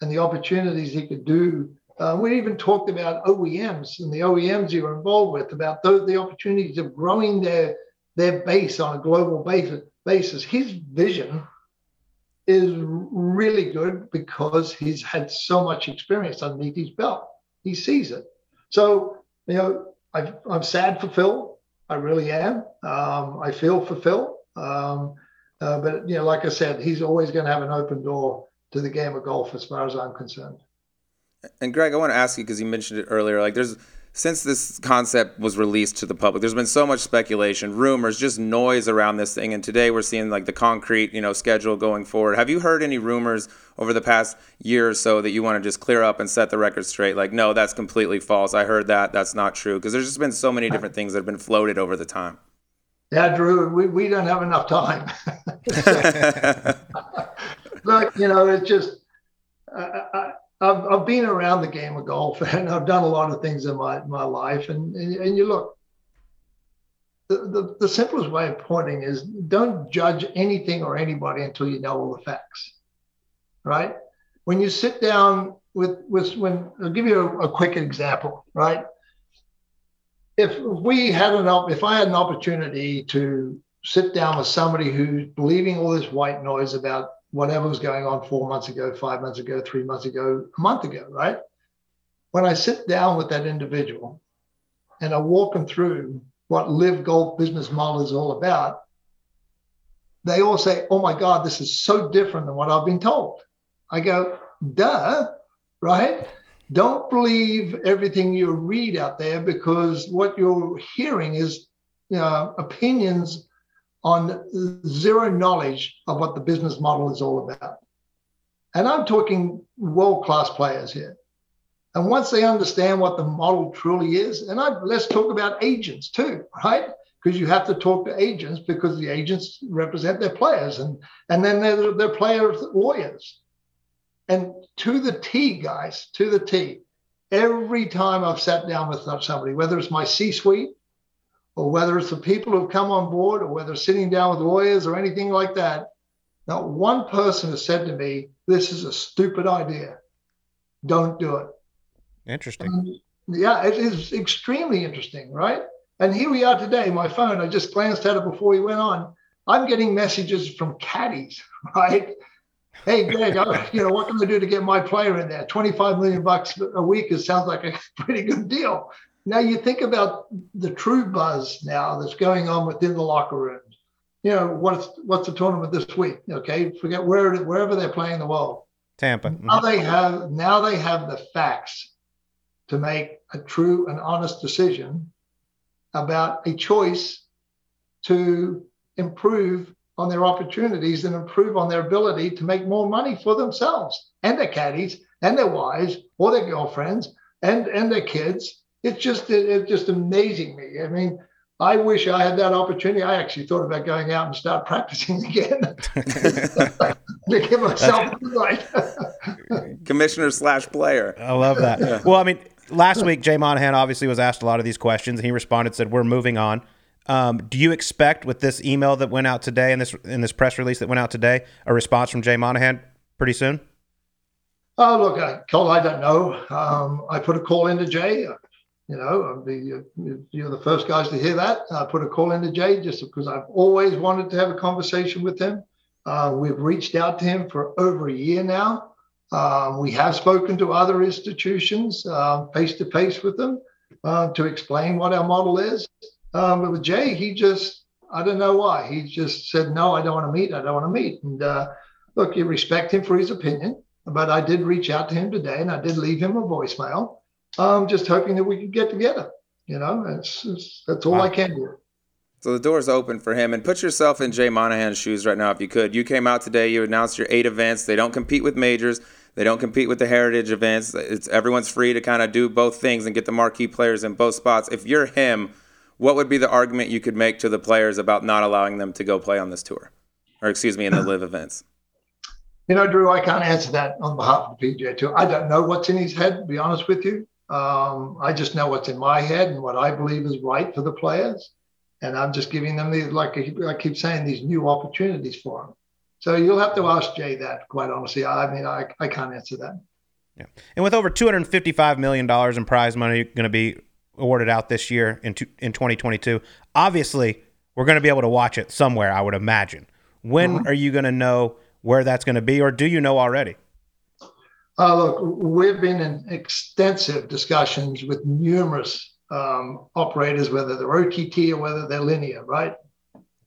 and the opportunities he could do. Uh, we even talked about OEMs and the OEMs he were involved with, about the opportunities of growing their, their base on a global basis. Basis. His vision is really good because he's had so much experience underneath his belt he sees it. So, you know, I, am sad for Phil. I really am. Um, I feel for Phil. Um, uh, but, you know, like I said, he's always going to have an open door to the game of golf as far as I'm concerned. And Greg, I want to ask you because you mentioned it earlier. Like, there's since this concept was released to the public, there's been so much speculation, rumors, just noise around this thing. And today we're seeing like the concrete, you know, schedule going forward. Have you heard any rumors over the past year or so that you want to just clear up and set the record straight? Like, no, that's completely false. I heard that. That's not true. Because there's just been so many different things that have been floated over the time. Yeah, Drew, we, we don't have enough time. Look, you know, it's just, I, I've, I've been around the game of golf and I've done a lot of things in my, my life. And, and, and you look, the, the, the simplest way of pointing is don't judge anything or anybody until you know all the facts, right? When you sit down with, with when, I'll give you a, a quick example, right? If we had an, if I had an opportunity to sit down with somebody who's believing all this white noise about whatever was going on four months ago, five months ago, three months ago, a month ago, right? When I sit down with that individual and I walk them through what LIV Golf business model is all about, they all say, Oh my God, this is so different than what I've been told. I go, Duh, right? Don't believe everything you read out there because what you're hearing is you know, opinions on zero knowledge of what the business model is all about. And I'm talking world class players here. And once they understand what the model truly is, and I, let's talk about agents too, right? Because you have to talk to agents because the agents represent their players and, and then they're, they're players, lawyers. And to the T, guys, to the T, every time I've sat down with somebody, whether it's my C suite or whether it's the people who've come on board, or whether sitting down with lawyers or anything like that, not one person has said to me, This is a stupid idea. Don't do it. Interesting. And yeah, it is extremely interesting, right? And here we are today. My phone, I just glanced at it before we went on. I'm getting messages from caddies, right? Hey, Greg, you know, what can I do to get my player in there? 25 million bucks a week. It sounds like a pretty good deal. Now you think about the true buzz now that's going on within the locker rooms. You know, what's what's the tournament this week? Okay, forget where wherever they're playing the world. Tampa. Now mm-hmm. they have now they have the facts to make a true and honest decision about a choice to improve on their opportunities and improve on their ability to make more money for themselves and their caddies and their wives or their girlfriends and, and their kids it's just it, it's just amazing me. I mean, I wish I had that opportunity. I actually thought about going out and start practicing again to give myself right. Commissioner slash player. I love that. Yeah. Well, I mean, last week Jay Monahan obviously was asked a lot of these questions, and he responded, said, "We're moving on." Um, do you expect with this email that went out today and this in this press release that went out today a response from Jay Monahan pretty soon? Oh, look, I, Cole, I don't know. Um, I put a call into Jay. You know, the, you're the first guys to hear that. I put a call into Jay just because I've always wanted to have a conversation with him. Uh, we've reached out to him for over a year now. Um, we have spoken to other institutions face to face with them uh, to explain what our model is. Um, but with Jay, he just, I don't know why. He just said, no, I don't want to meet. I don't want to meet. And uh, look, you respect him for his opinion, but I did reach out to him today and I did leave him a voicemail um, just hoping that we can get together. You know, that's that's all wow. I can do. So the door's open for him. And put yourself in Jay Monahan's shoes right now, if you could. You came out today. You announced your eight events. They don't compete with majors. They don't compete with the heritage events. It's everyone's free to kind of do both things and get the marquee players in both spots. If you're him, what would be the argument you could make to the players about not allowing them to go play on this tour, or excuse me, in the LIV events? You know, Drew, I can't answer that on behalf of the PGA Tour. I don't know what's in his head. To be honest with you, um, I just know what's in my head and what I believe is right for the players. And I'm just giving them these, like I keep saying, these new opportunities for them. So you'll have to ask Jay that, quite honestly. I mean, I, I can't answer that. Yeah. And with over $255 million in prize money going to be awarded out this year in, two, in 2022, obviously we're going to be able to watch it somewhere, I would imagine. When mm-hmm. are you going to know where that's going to be, or do you know already? Uh, look, we've been in extensive discussions with numerous um, operators, whether they're OTT or whether they're linear, right?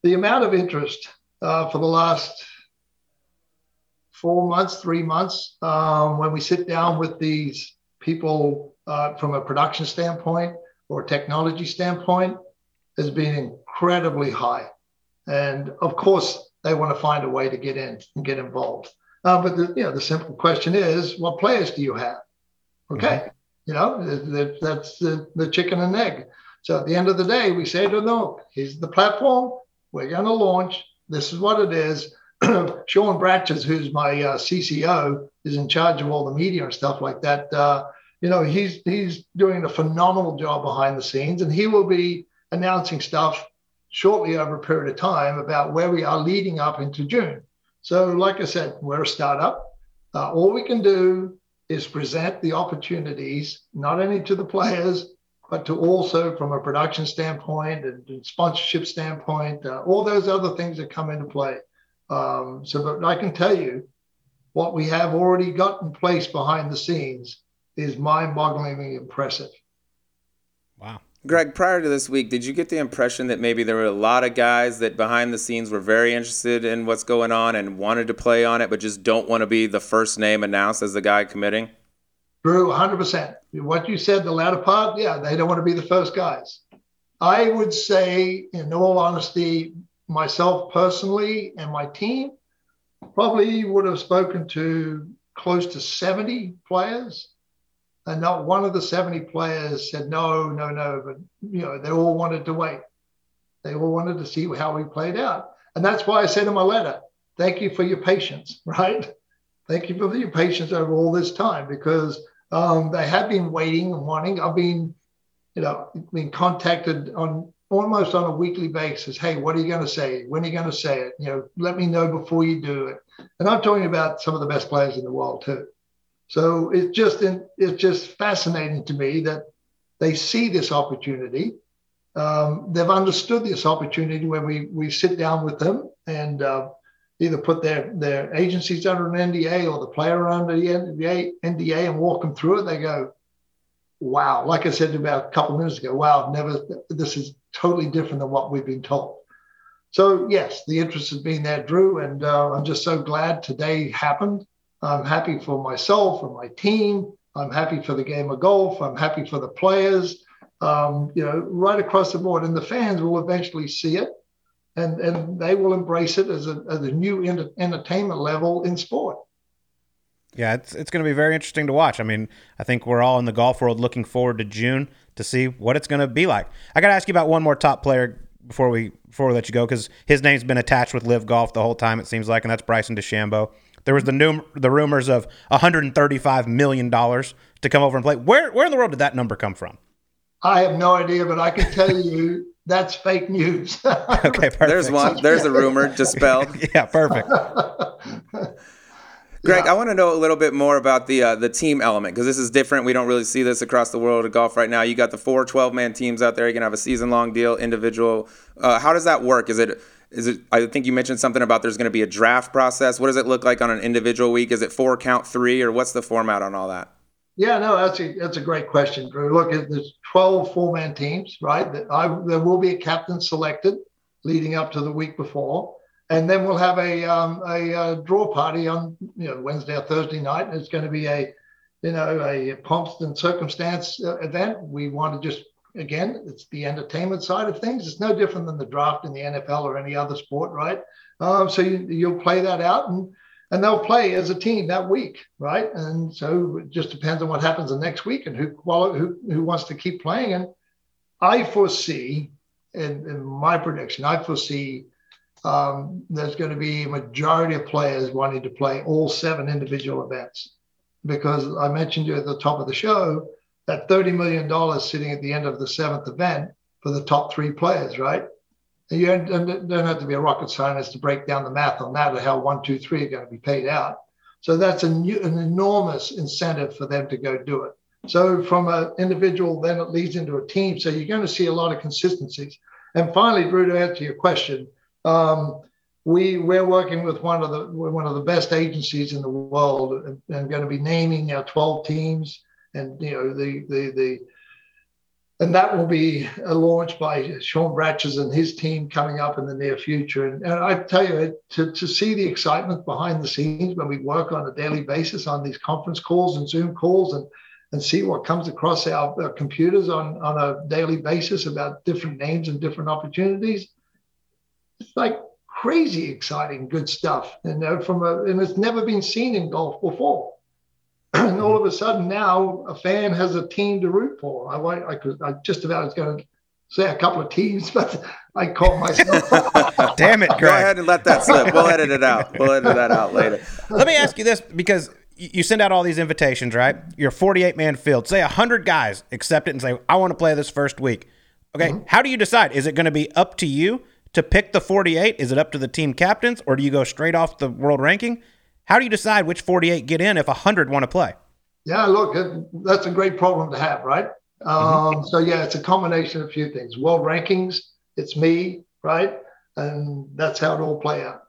The amount of interest uh, for the last four months, three months, um, when we sit down with these people uh, from a production standpoint or technology standpoint has been incredibly high. And of course, they want to find a way to get in and get involved. Uh, but the, you know, the simple question is, what players do you have? Okay, mm-hmm. you know, that's the, the chicken and egg. So at the end of the day, we say to them, here's the platform. We're going to launch. This is what it is. Sean Bratches, who's my uh, CCO, is in charge of all the media and stuff like that. Uh, you know, he's he's doing a phenomenal job behind the scenes, and he will be announcing stuff shortly over a period of time about where we are leading up into June. So, like I said, we're a startup. Uh, all we can do is present the opportunities not only to the players but to also from a production standpoint and, sponsorship standpoint, uh, all those other things that come into play. Um, so, but I can tell you what we have already got in place behind the scenes is mind-bogglingly impressive. Wow. Greg, prior to this week, did you get the impression that maybe there were a lot of guys that behind the scenes were very interested in what's going on and wanted to play on it, but just don't want to be the first name announced as the guy committing? True, 100%. What you said, the latter part, yeah, they don't want to be the first guys. I would say, in all honesty, myself personally and my team probably would have spoken to close to 70 players and not one of the 70 players said no, no, no. But you know, they all wanted to wait. They all wanted to see how we played out. And that's why I said in my letter, thank you for your patience, right? Thank you for your patience over all this time because um, they have been waiting and wanting. I've been, you know, been contacted on almost on a weekly basis. Hey, what are you going to say? When are you going to say it? You know, let me know before you do it. And I'm talking about some of the best players in the world too. So it's just it's just fascinating to me that they see this opportunity. Um, they've understood this opportunity when we we sit down with them and uh, either put their their agencies under an NDA or the player under the NDA, NDA and walk them through it. They go, "Wow!" Like I said about a couple minutes ago, "Wow! Never. This is totally different than what we've been told." So yes, the interest has been there, Drew, and uh, I'm just so glad today happened. I'm happy for myself and my team. I'm happy for the game of golf. I'm happy for the players. Um, you know, right across the board, and the fans will eventually see it, and and they will embrace it as a as a new entertainment level in sport. Yeah, it's it's going to be very interesting to watch. I mean, I think we're all in the golf world looking forward to June to see what it's going to be like. I got to ask you about one more top player before we before we let you go because his name's been attached with LIV Golf the whole time it seems like, and that's Bryson DeChambeau. There was the new the rumors of 135 million dollars to come over and play. Where where in the world did that number come from? I have no idea, but I can tell you that's fake news. okay, perfect. There's one. There's a rumor dispelled. yeah, perfect. Greg, yeah. I want to know a little bit more about the uh, the team element because this is different. We don't really see this across the world of golf right now. You got the four 12 man teams out there. You can have a season long deal, individual. Uh, how does that work? Is it is it? I think you mentioned something about there's going to be a draft process. What does it look like on an individual week? Is it four count three, or what's the format on all that? Yeah, no, that's a that's a great question, Drew. Look, there's 12 four man teams, right? I, there will be a captain selected leading up to the week before, and then we'll have a um, a, uh, draw party on you know Wednesday or Thursday night. and It's going to be a you know a pomps and circumstance uh, event. We want to just again, it's the entertainment side of things. It's no different than the draft in the NFL or any other sport, right? Um, so you, you'll play that out and and they'll play as a team that week, right? And so it just depends on what happens the next week and who who who wants to keep playing. And I foresee, in, in my prediction, I foresee um, there's going to be a majority of players wanting to play all seven individual events because I mentioned you at the top of the show that $30 million sitting at the end of the seventh event for the top three players, right? And you don't have to be a rocket scientist to break down the math on that or how one, two, three are going to be paid out. So that's a new, an enormous incentive for them to go do it. So from an individual, then it leads into a team. So you're going to see a lot of consistencies. And finally, Drew, to answer your question, um, we we're working with one of the one of the best agencies in the world, and, and going to be naming our 12 teams and you know the the the and that will be launched by Sean Bratches and his team coming up in the near future. And, and, I tell you, to, to see the excitement behind the scenes when we work on a daily basis on these conference calls and Zoom calls and and see what comes across our, our computers on, on a daily basis about different names and different opportunities. It's like crazy exciting, good stuff. And from a, and it's never been seen in golf before. And all of a sudden now a fan has a team to root for. I, I, could, I just about was going to say a couple of teams, but I caught myself. Damn it, Greg. Go ahead and let that slip. We'll edit it out. We'll edit that out later. Let me ask you this because you send out all these invitations, right? You're 48 man field. Say 100 guys accept it and say, I want to play this first week. Okay. Mm-hmm. How do you decide? Is it going to be up to you to pick the 48? Is it up to the team captains or do you go straight off the world ranking? How do you decide which 48 get in if 100 want to play? Yeah, look, that's a great problem to have, right? Mm-hmm. Um, mm-hmm. So, yeah, it's a combination of a few things world rankings, it's me, right? And that's how it all play out.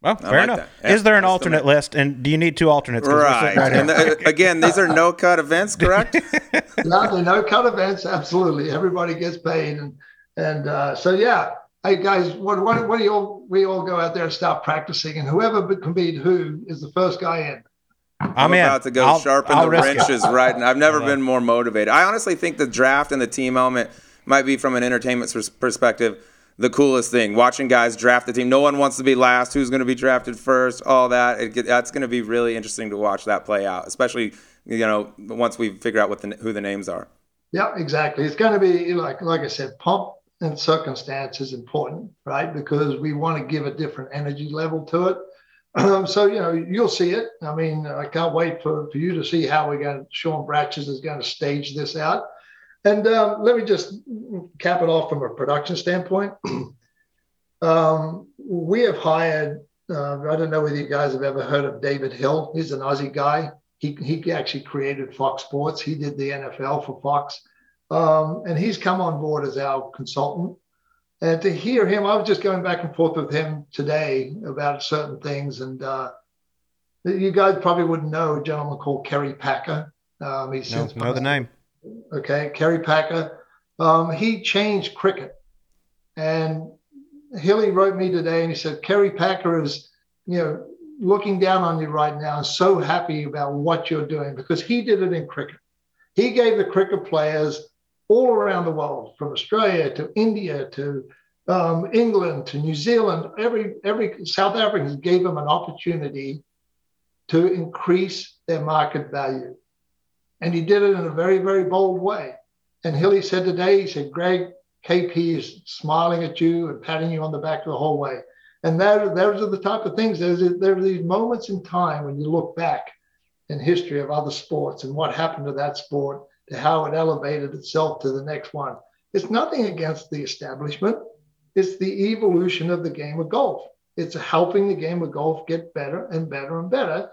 Well, fair like enough. Yeah, Is there an alternate the list, and do you need two alternates? Right. right and the, again, these are no cut events, correct? no, they're no cut events. Absolutely, everybody gets paid, and and uh, so yeah. Hey guys, what what, what do you all we all go out there and start practicing, and whoever can beat who is the first guy in. I'm, I'm about to go I'll, sharpen I'll the wrenches it. right, and I've never been more motivated. I honestly think the draft and the team element might be from an entertainment perspective the coolest thing. Watching guys draft the team. No one wants to be last. Who's going to be drafted first? All that. It, that's going to be really interesting to watch that play out, especially you know once we figure out what the, who the names are. Yeah, exactly. It's going to be like like I said, pump and circumstance is important, right? Because we want to give a different energy level to it. Um, so you know you'll see it. I mean, I can't wait for, for you to see how we're going. Sean Bratches is going to stage this out. And um, let me just cap it off from a production standpoint. um, we have hired, uh, I don't know whether you guys have ever heard of David Hill. He's an Aussie guy. He, he actually created Fox Sports. He did the NFL for Fox. Um, and he's come on board as our consultant. And to hear him, I was just going back and forth with him today about certain things. And uh, you guys probably wouldn't know a gentleman called Kerry Packer. Um, he's no, know the name okay, Kerry Packer, um, he changed cricket. And Hilly wrote me today and he said, Kerry Packer is, you know, looking down on you right now and so happy about what you're doing because he did it in cricket. He gave the cricket players all around the world, from Australia to India to um, England to New Zealand, every every South Africans gave them an opportunity to increase their market value. And he did it in a very, very bold way. And Hilly said today, he said, Greg, KP is smiling at you and patting you on the back the whole way. And that, those are the type of things. There's, there are these moments in time when you look back in history of other sports and what happened to that sport, to how it elevated itself to the next one. It's nothing against the establishment. It's the evolution of the game of golf. It's helping the game of golf get better and better and better.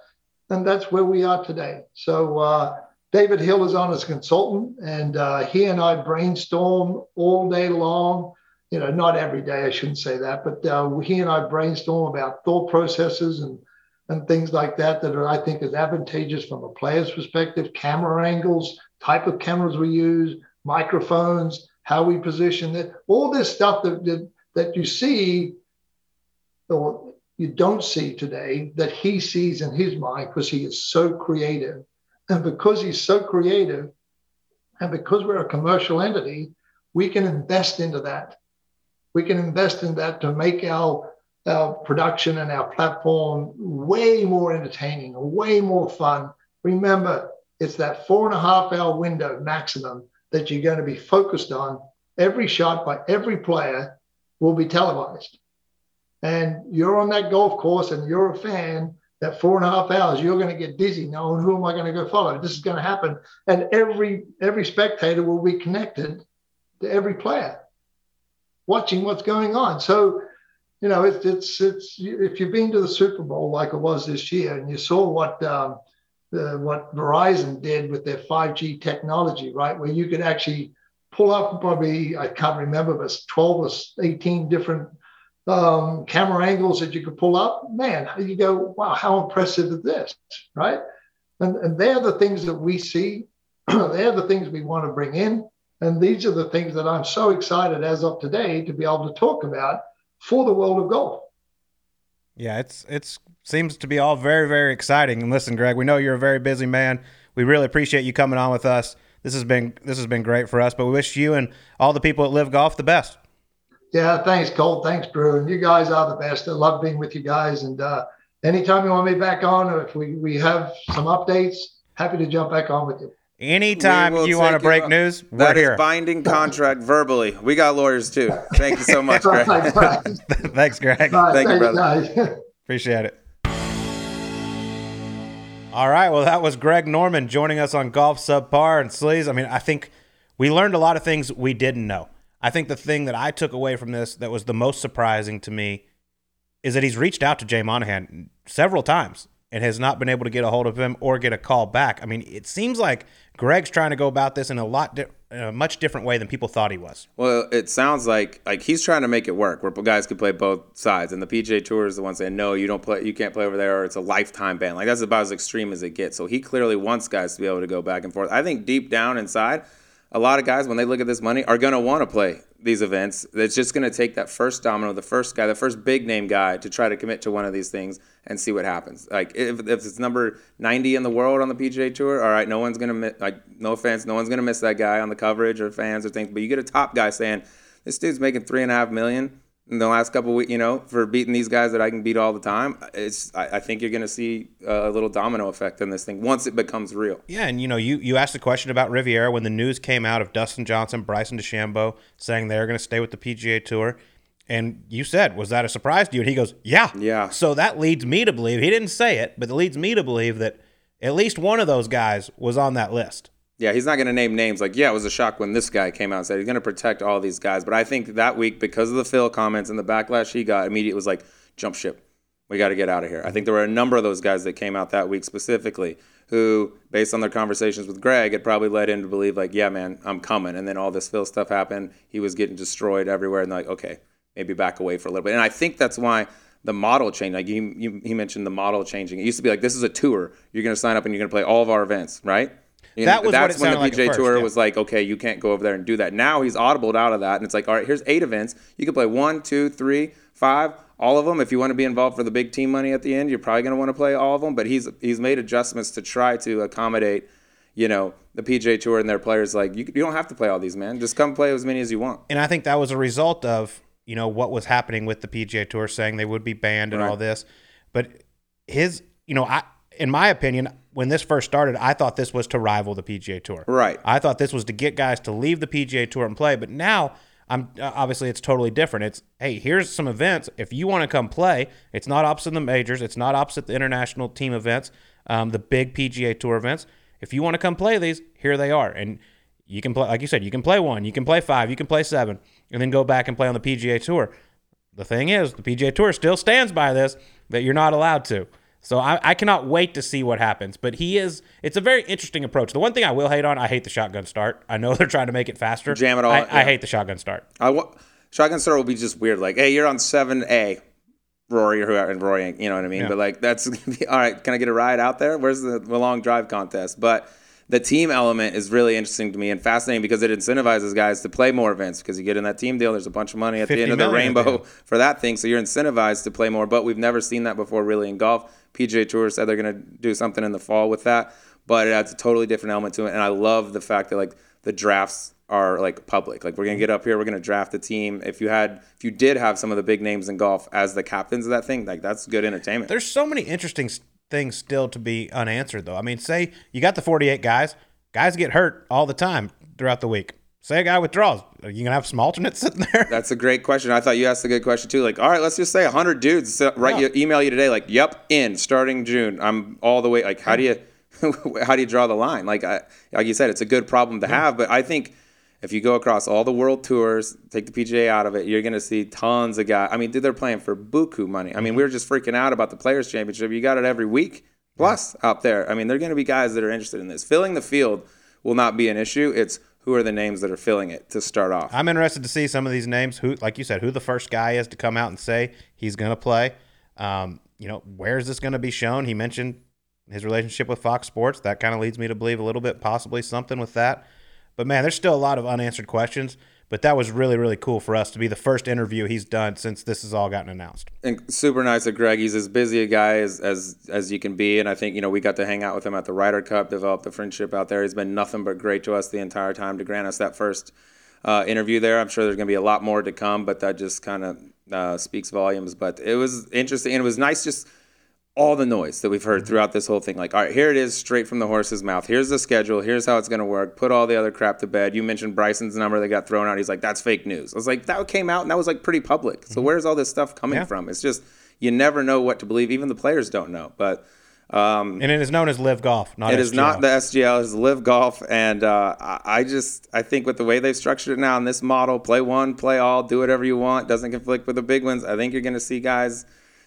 And that's where we are today. So uh, David Hill is on as a consultant, and uh, he and I brainstorm all day long. You know, not every day, I shouldn't say that, but uh, he and I brainstorm about thought processes and and things like that that are, I think, is advantageous from a player's perspective. Camera angles, type of cameras we use, microphones, how we position it, all this stuff that that, that you see or you don't see today that he sees in his mind because he is so creative and because he's so creative, and because we're a commercial entity, we can invest into that. We can invest in that to make our, our production and our platform way more entertaining, way more fun. Remember, it's that four and a half hour window maximum that you're going to be focused on. Every shot by every player will be televised. And you're on that golf course and you're a fan that four and a half hours, you're going to get dizzy knowing who am I going to go follow? This is going to happen. And every every spectator will be connected to every player, watching what's going on. So, you know, it's it's it's if you've been to the Super Bowl like it was this year, and you saw what um, the, what Verizon did with their 5G technology, right, where you could actually pull up probably I can't remember, but 12 or 18 different um, camera angles that you could pull up, man, you go, wow, how impressive is this, right? And, and they're the things that we see. they're the things we want to bring in. And these are the things that I'm so excited as of today to be able to talk about for the world of golf. Yeah, it's it's seems to be all very very exciting. And listen, Greg, we know you're a very busy man. We really appreciate you coming on with us. This has been this has been great for us. But we wish you and all the people at LIV Golf the best. Yeah, thanks, Colt. Thanks, Drew. And you guys are the best. I love being with you guys. And uh, anytime you want me back on, or if we, we have some updates, happy to jump back on with you. Anytime We you want to take you break up. news, we're That is here. binding contract verbally. We got lawyers too. Thank you so much, Greg. Right, right. Thanks, Greg. Right, Thank you, thanks, brother. guys. Appreciate it. All right. Well, that was Greg Norman joining us on Golf Subpar and Sleaze. I mean, I think we learned a lot of things we didn't know. I think the thing that I took away from this that was the most surprising to me is that he's reached out to Jay Monahan several times and has not been able to get a hold of him or get a call back. I mean, it seems like Greg's trying to go about this in a lot, di- in a much different way than people thought he was. Well, it sounds like like he's trying to make it work, where guys could play both sides, and the PGA Tour is the one saying no, you don't play, you can't play over there, or it's a lifetime ban. Like that's about as extreme as it gets. So he clearly wants guys to be able to go back and forth. I think deep down inside, a lot of guys when they look at this money are going to want to play these events. It's just going to take that first domino, the first guy, the first big name guy, to try to commit to one of these things and see what happens. Like if, if it's number 90 in the world on the PGA Tour, all right, no one's going to miss. Like no offense, no one's going to miss that guy on the coverage or fans or things. But you get a top guy saying, "This dude's making three and a half million in the last couple of weeks, you know, for beating these guys that I can beat all the time." It's I, I think you're going to see a little domino effect in this thing once it becomes real. Yeah, and you know, you you asked the question about Riviera when the news came out of Dustin Johnson, Bryson DeChambeau saying they're going to stay with the PGA Tour, and you said, "Was that a surprise to you?" And he goes, "Yeah, Yeah. So that leads me to believe he didn't say it, but it leads me to believe that at least one of those guys was on that list. Yeah, he's not going to name names. Like, yeah, it was a shock when this guy came out and said he's going to protect all these guys. But I think that week, because of the Phil comments and the backlash he got, immediately was like, jump ship. We got to get out of here. I think there were a number of those guys that came out that week specifically who, based on their conversations with Greg, had probably led him to believe, like, yeah, man, I'm coming. And then all this Phil stuff happened. He was getting destroyed everywhere. And, like, okay, maybe back away for a little bit. And I think that's why the model changed. Like, you, he mentioned the model changing. It used to be like, this is a tour. You're going to sign up and you're going to play all of our events, right? You That was that's when the sounded like PGA first, Tour yeah. was like, okay, you can't go over there and do that. Now he's audibled out of that, and it's like, all right, here's eight events. You can play one, two, three, five, all of them. If you want to be involved for the big team money at the end, you're probably going to want to play all of them. But he's he's made adjustments to try to accommodate, you know, the PGA Tour and their players. Like, you, you don't have to play all these, man. Just come play as many as you want. And I think that was a result of, you know, what was happening with the PGA Tour saying they would be banned and Right. all this. But his, you know, I in my opinion, when this first started, I thought this was to rival the PGA Tour. Right. I thought this was to get guys to leave the PGA Tour and play, but now I'm uh, obviously it's totally different. It's hey, here's some events. If you want to come play, it's not opposite the majors. It's not opposite the international team events, um, the big PGA Tour events. If you want to come play these, here they are, and you can play. Like you said, you can play one, you can play five, you can play seven, and then go back and play on the PGA Tour. The thing is, the PGA Tour still stands by this that you're not allowed to. So I, I cannot wait to see what happens. But he is, it's a very interesting approach. The one thing I will hate on, I hate the shotgun start. I know they're trying to make it faster. Jam it all, I, yeah. I hate the shotgun start. I wa- Shotgun start will be just weird. Like, hey, you're on seven A, Rory or whoever, and Rory, you know what I mean. Yeah. But like, that's gonna be all right. Can I get a ride out there? Where's the, the long drive contest? But the team element is really interesting to me and fascinating because it incentivizes guys to play more events because you get in that team deal. There's a bunch of money at the end of the million at the rainbow for that thing, so you're incentivized to play more. But we've never seen that before, really, in golf. PGA Tour said they're going to do something in the fall with that, but it adds a totally different element to it. And I love the fact that like the drafts are like public. Like we're gonna get up here, we're gonna draft a team. If you had, if you did have some of the big names in golf as the captains of that thing, like that's good entertainment. There's so many interesting things still to be unanswered, though. I mean, say you got the 48 guys, guys get hurt all the time throughout the week. Say a guy withdraws, are you to have some alternates sitting there? That's a great question. I thought you asked a good question too. Like, all right, let's just say 100 dudes write you, email you today. Like, yep, in starting June. I'm all the way. Like, how do you, how do you draw the line? Like, I, like you said, it's a good problem to have. But I think if you go across all the world tours, take the PGA out of it, you're going to see tons of guys. I mean, dude, they're playing for buku money. I mean, mm-hmm. we were just freaking out about the Players Championship. You got it every week plus out there. I mean, there are going to be guys that are interested in this. Filling the field will not be an issue. It's who are the names that are filling it to start off. I'm interested to see some of these names. Who, like you said, who the first guy is to come out and say he's going to play. Um, you know, where is this going to be shown? He mentioned his relationship with Fox Sports. That kind of leads me to believe a little bit, possibly something with that. But man, there's still a lot of unanswered questions. But that was really, really cool for us to be the first interview he's done since this has all gotten announced. And super nice of Greg. He's as busy a guy as, as as you can be, and I think you know we got to hang out with him at the Ryder Cup, develop the friendship out there. He's been nothing but great to us the entire time to grant us that first uh, interview there. I'm sure there's going to be a lot more to come, but that just kind of uh, speaks volumes. But it was interesting, and it was nice just all the noise that we've heard throughout this whole thing. Like, all right, here it is, straight from the horse's mouth. Here's the schedule. Here's how it's going to work. Put all the other crap to bed. You mentioned Bryson's number that got thrown out. He's like, that's fake news. I was like, that came out and that was like pretty public. So where's all this stuff coming Yeah. from? It's just you never know what to believe. Even the players don't know. But um, And it is known as LIV Golf, not it is SGL. not the SGL. It's LIV Golf, and uh, I I just I think with the way they've structured it now in this model, play one, play all, do whatever you want, doesn't conflict with the big ones. I think you're going to see guys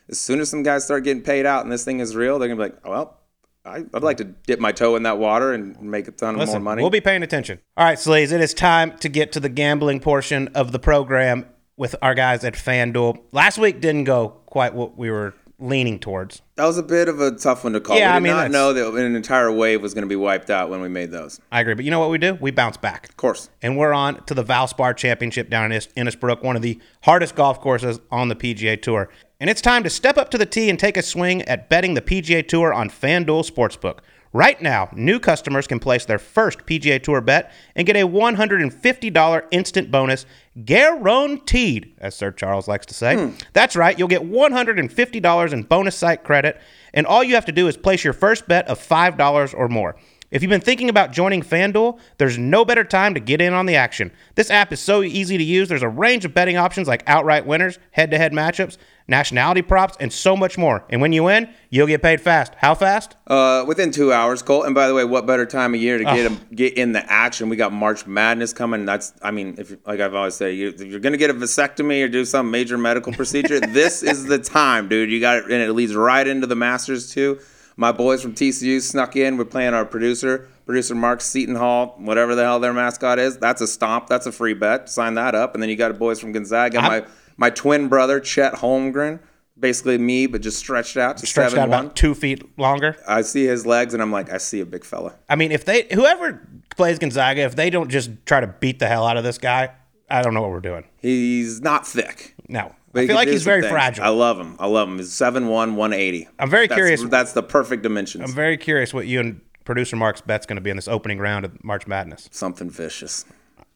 as soon as some guys start getting paid out and this thing is real, they're going to be like, oh, well, I, I'd like to dip my toe in that water and make a ton of Listen, more money. we'll be paying attention. All right, Sleaze, it is time to get to the gambling portion of the program with our guys at FanDuel. Last week didn't go quite what we were leaning towards. that was a bit of a tough one to call. Yeah, we I mean, not know that an entire wave was going to be wiped out when we made those. I agree, but you know what we do? We bounce back. Of course. And we're on to the Valspar Championship down in Innisbrook, one of the hardest golf courses on the PGA Tour. And it's time to step up to the tee and take a swing at betting the PGA Tour on FanDuel Sportsbook. Right now, new customers can place their first PGA Tour bet and get a $150 instant bonus guaranteed, as Sir Charles likes to say. Hmm. That's right, you'll get $150 in bonus site credit, and all you have to do is place your first bet of $5 or more. If you've been thinking about joining FanDuel, there's no better time to get in on the action. This app is so easy to use. There's a range of betting options like outright winners, head to head matchups, nationality props, and so much more. And when you win, you'll get paid fast. How fast? Uh, within two hours, Colt. And by the way, what better time of year to get get in the action? We got March Madness coming. That's, I mean, if like I've always said, you, if you're gonna get a vasectomy or do some major medical procedure, this is the time, dude. You got it, and it leads right into the Masters too. My boys from TCU snuck in. We're playing our producer, producer Mark Seton Hall, whatever the hell their mascot is. That's a stomp. That's a free bet. Sign that up. And then you got a boys from Gonzaga. My my twin brother Chet Holmgren, basically me, but just stretched out to Stretched seven out one. about two feet longer. I see his legs and I'm like, I see a big fella. I mean, if they whoever plays Gonzaga, if they don't just try to beat the hell out of this guy, I don't know what we're doing. He's not thick. No, but I feel like he's very things. fragile. I love him. I love him. He's 7'1", 180. I'm very That's- curious. That's the perfect dimensions. I'm very curious what you and producer Mark's bet's going to be in this opening round of March Madness. Something vicious.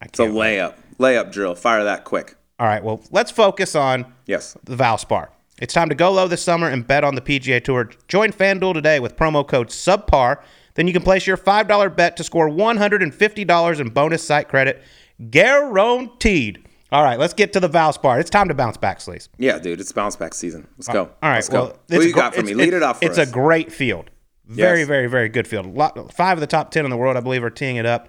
I It's a wait. layup. Layup drill. Fire that quick. All right, well, let's focus on Yes. the Valspar. It's time to go low this summer and bet on the PGA Tour. Join FanDuel today with promo code SUBPAR. Then you can place your $5 bet to score $150 in bonus site credit, guaranteed. All right, let's get to the Valspar. It's time to bounce back, Sleaze. Yeah, dude. It's bounce back season. Let's go. All right, Let's well, go. What a you got for me? Lead it off It's us. a great field. Very, Yes. very, very good field. Lot, five of the top 10 in the world, I believe, are teeing it up.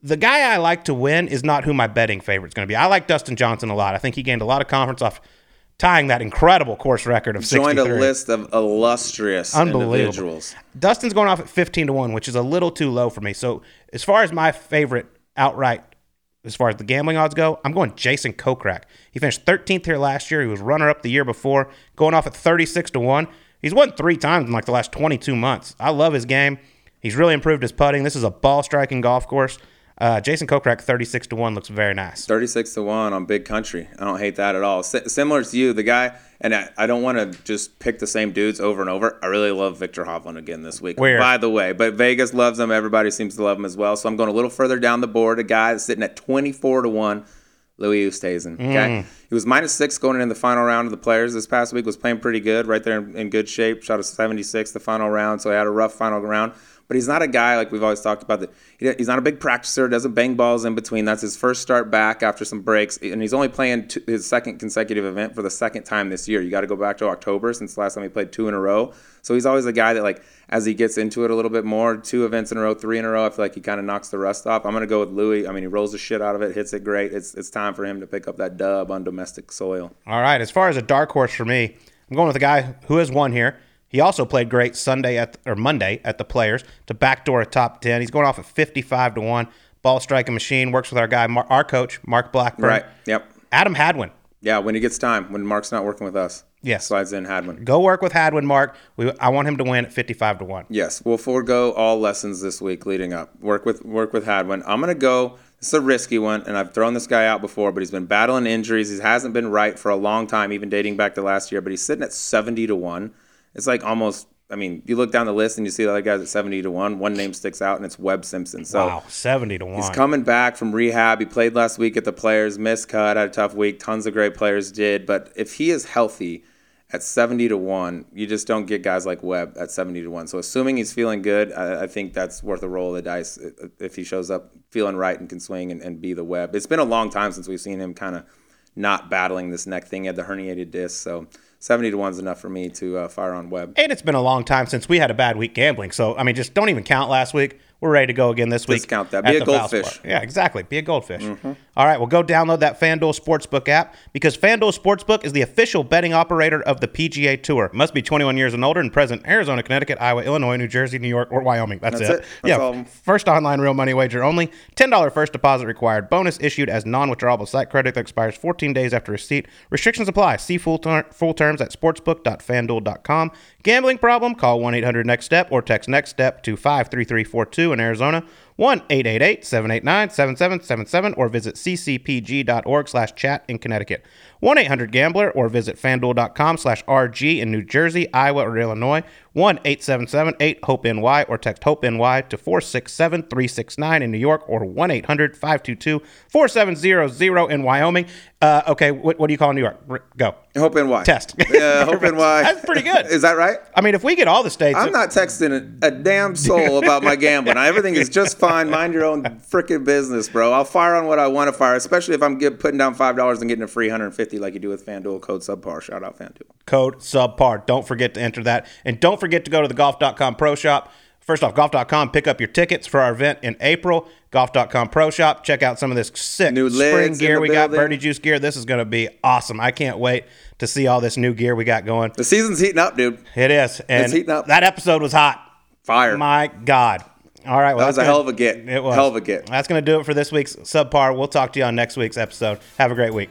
The guy I like to win is not who my betting favorite is going to be. I like Dustin Johnson a lot. I think he gained a lot of confidence off tying that incredible course record of 63. Joined a list of illustrious individuals. Dustin's going off at 15 to 1, which is a little too low for me. So, as far as my favorite outright, as far as the gambling odds go, I'm going Jason Kokrak. He finished 13th here last year. He was runner up the year before, going off at 36 to 1. He's won three times in like the last 22 months. I love his game. He's really improved his putting. This is a ball striking golf course. Uh, Jason Kokrak, 36 to 1, looks very nice. 36 to 1 on big country. I don't hate that at all. S- similar to you, the guy, and I, I don't want to just pick the same dudes over and over. I really love Viktor Hovland again this week. Where? By the way, but Vegas loves him. Everybody seems to love him as well. So I'm going a little further down the board. A guy that's sitting at 24 to 1, Louis Oosthuizen. Okay. Mm. He was minus six going in the final round of the players this past week, was playing pretty good, right there in, in good shape. Shot a 76 the final round, so he had a rough final round. But he's not a guy like we've always talked about. That he's not a big practicer. Doesn't bang balls in between. That's his first start back after some breaks, and he's only playing two, his second consecutive event for the second time this year. You got to go back to October since last time he played two in a row. So he's always a guy that like as he gets into it a little bit more, two events in a row, three in a row. I feel like he kind of knocks the rust off. I'm gonna go with Louis. I mean, he rolls the shit out of it, hits it great. It's it's time for him to pick up that dub on domestic soil. All right. As far as a dark horse for me, I'm going with a guy who has won here. He also played great Sunday at or Monday at the Players to backdoor a top ten. He's going off at 55 to one. Ball striking machine works with our guy, Mar- our coach Mark Blackburn. Right. Yep. Adam Hadwin. Yeah. When he gets time, when Mark's not working with us, Yes. slides in Hadwin. Go work with Hadwin, Mark. We, I want him to win at 55 to one. Yes, we'll forego all lessons this week leading up. Work with work with Hadwin. I'm gonna go It's a risky one, and I've thrown this guy out before, but he's been battling injuries. He hasn't been right for a long time, even dating back to last year. But he's sitting at seventy to one. It's like almost. I mean, you look down the list and you see the other guys at seventy to one. One name sticks out, and it's Webb Simpson. So Wow, seventy to one. He's coming back from rehab. He played last week at the Players, missed cut, had a tough week. Tons of great players did, but if he is healthy at seventy to one, you just don't get guys like Webb at seventy to one. So assuming he's feeling good, I, I think that's worth a roll of the dice if he shows up feeling right and can swing and, and be the Webb. It's been a long time since we've seen him kind of not battling this neck thing. He had the herniated disc, so. 70 to one's enough for me to uh, fire on Webb. and it's been a long time since we had a bad week gambling. So I mean, just don't even count last week. We're ready to go again this week. Discount that. Be a goldfish. Mm-hmm. Yeah, exactly. Be a goldfish. All right, well, go download that FanDuel Sportsbook app because FanDuel Sportsbook is the official betting operator of the PGA Tour. Must be 21 years and older and present in Arizona, Connecticut, Iowa, Illinois, New Jersey, New York, or Wyoming. That's, That's it. it. That's yeah, all. first online real money wager only. $10 first deposit required. Bonus issued as non-withdrawable site credit that expires 14 days after receipt. Restrictions apply. See full, ter- full terms at sportsbook.fanduel.com. Gambling problem? Call 1-800-NEXT-STEP or text NEXT STEP to 53342 in Arizona. 1-888-789-7777 or visit ccpg.org slash chat in Connecticut. 1-800-GAMBLER or visit fanduel.com slash RG in New Jersey, Iowa, or Illinois. 1-877-8-HOPE-NY or text HOPE-NY to 467-369 in New York or 1-800-522-4700 in Wyoming. Uh, okay, what, what do you call New York? R- Go. Hope NY. Test. Yeah, Hope NY. That's pretty good. Is that right? I mean, if we get all the states... I'm not texting a, a damn soul about my gambling. Everything is just fine. Mind your own freaking business, bro. I'll fire on what I want to fire, especially if I'm get, putting down five dollars and getting a free 150 like you do with FanDuel code subpar. Shout out FanDuel. code subpar. Don't forget to enter that. And don't forget to go to the golf.com pro shop. First off, golf.com, pick up your tickets for our event in April. Golf.com pro shop. Check out some of this sick New spring gear we got. Birdie Juice gear. This is going to be awesome. I can't wait to see all this new gear we got going. The season's heating up, dude. It is. And it's heating up. that episode was hot. Fire. My God. All right. Well, that was a gonna- hell of a get. It was. Hell of a get. That's going to do it for this week's subpar. We'll talk to you on next week's episode. Have a great week.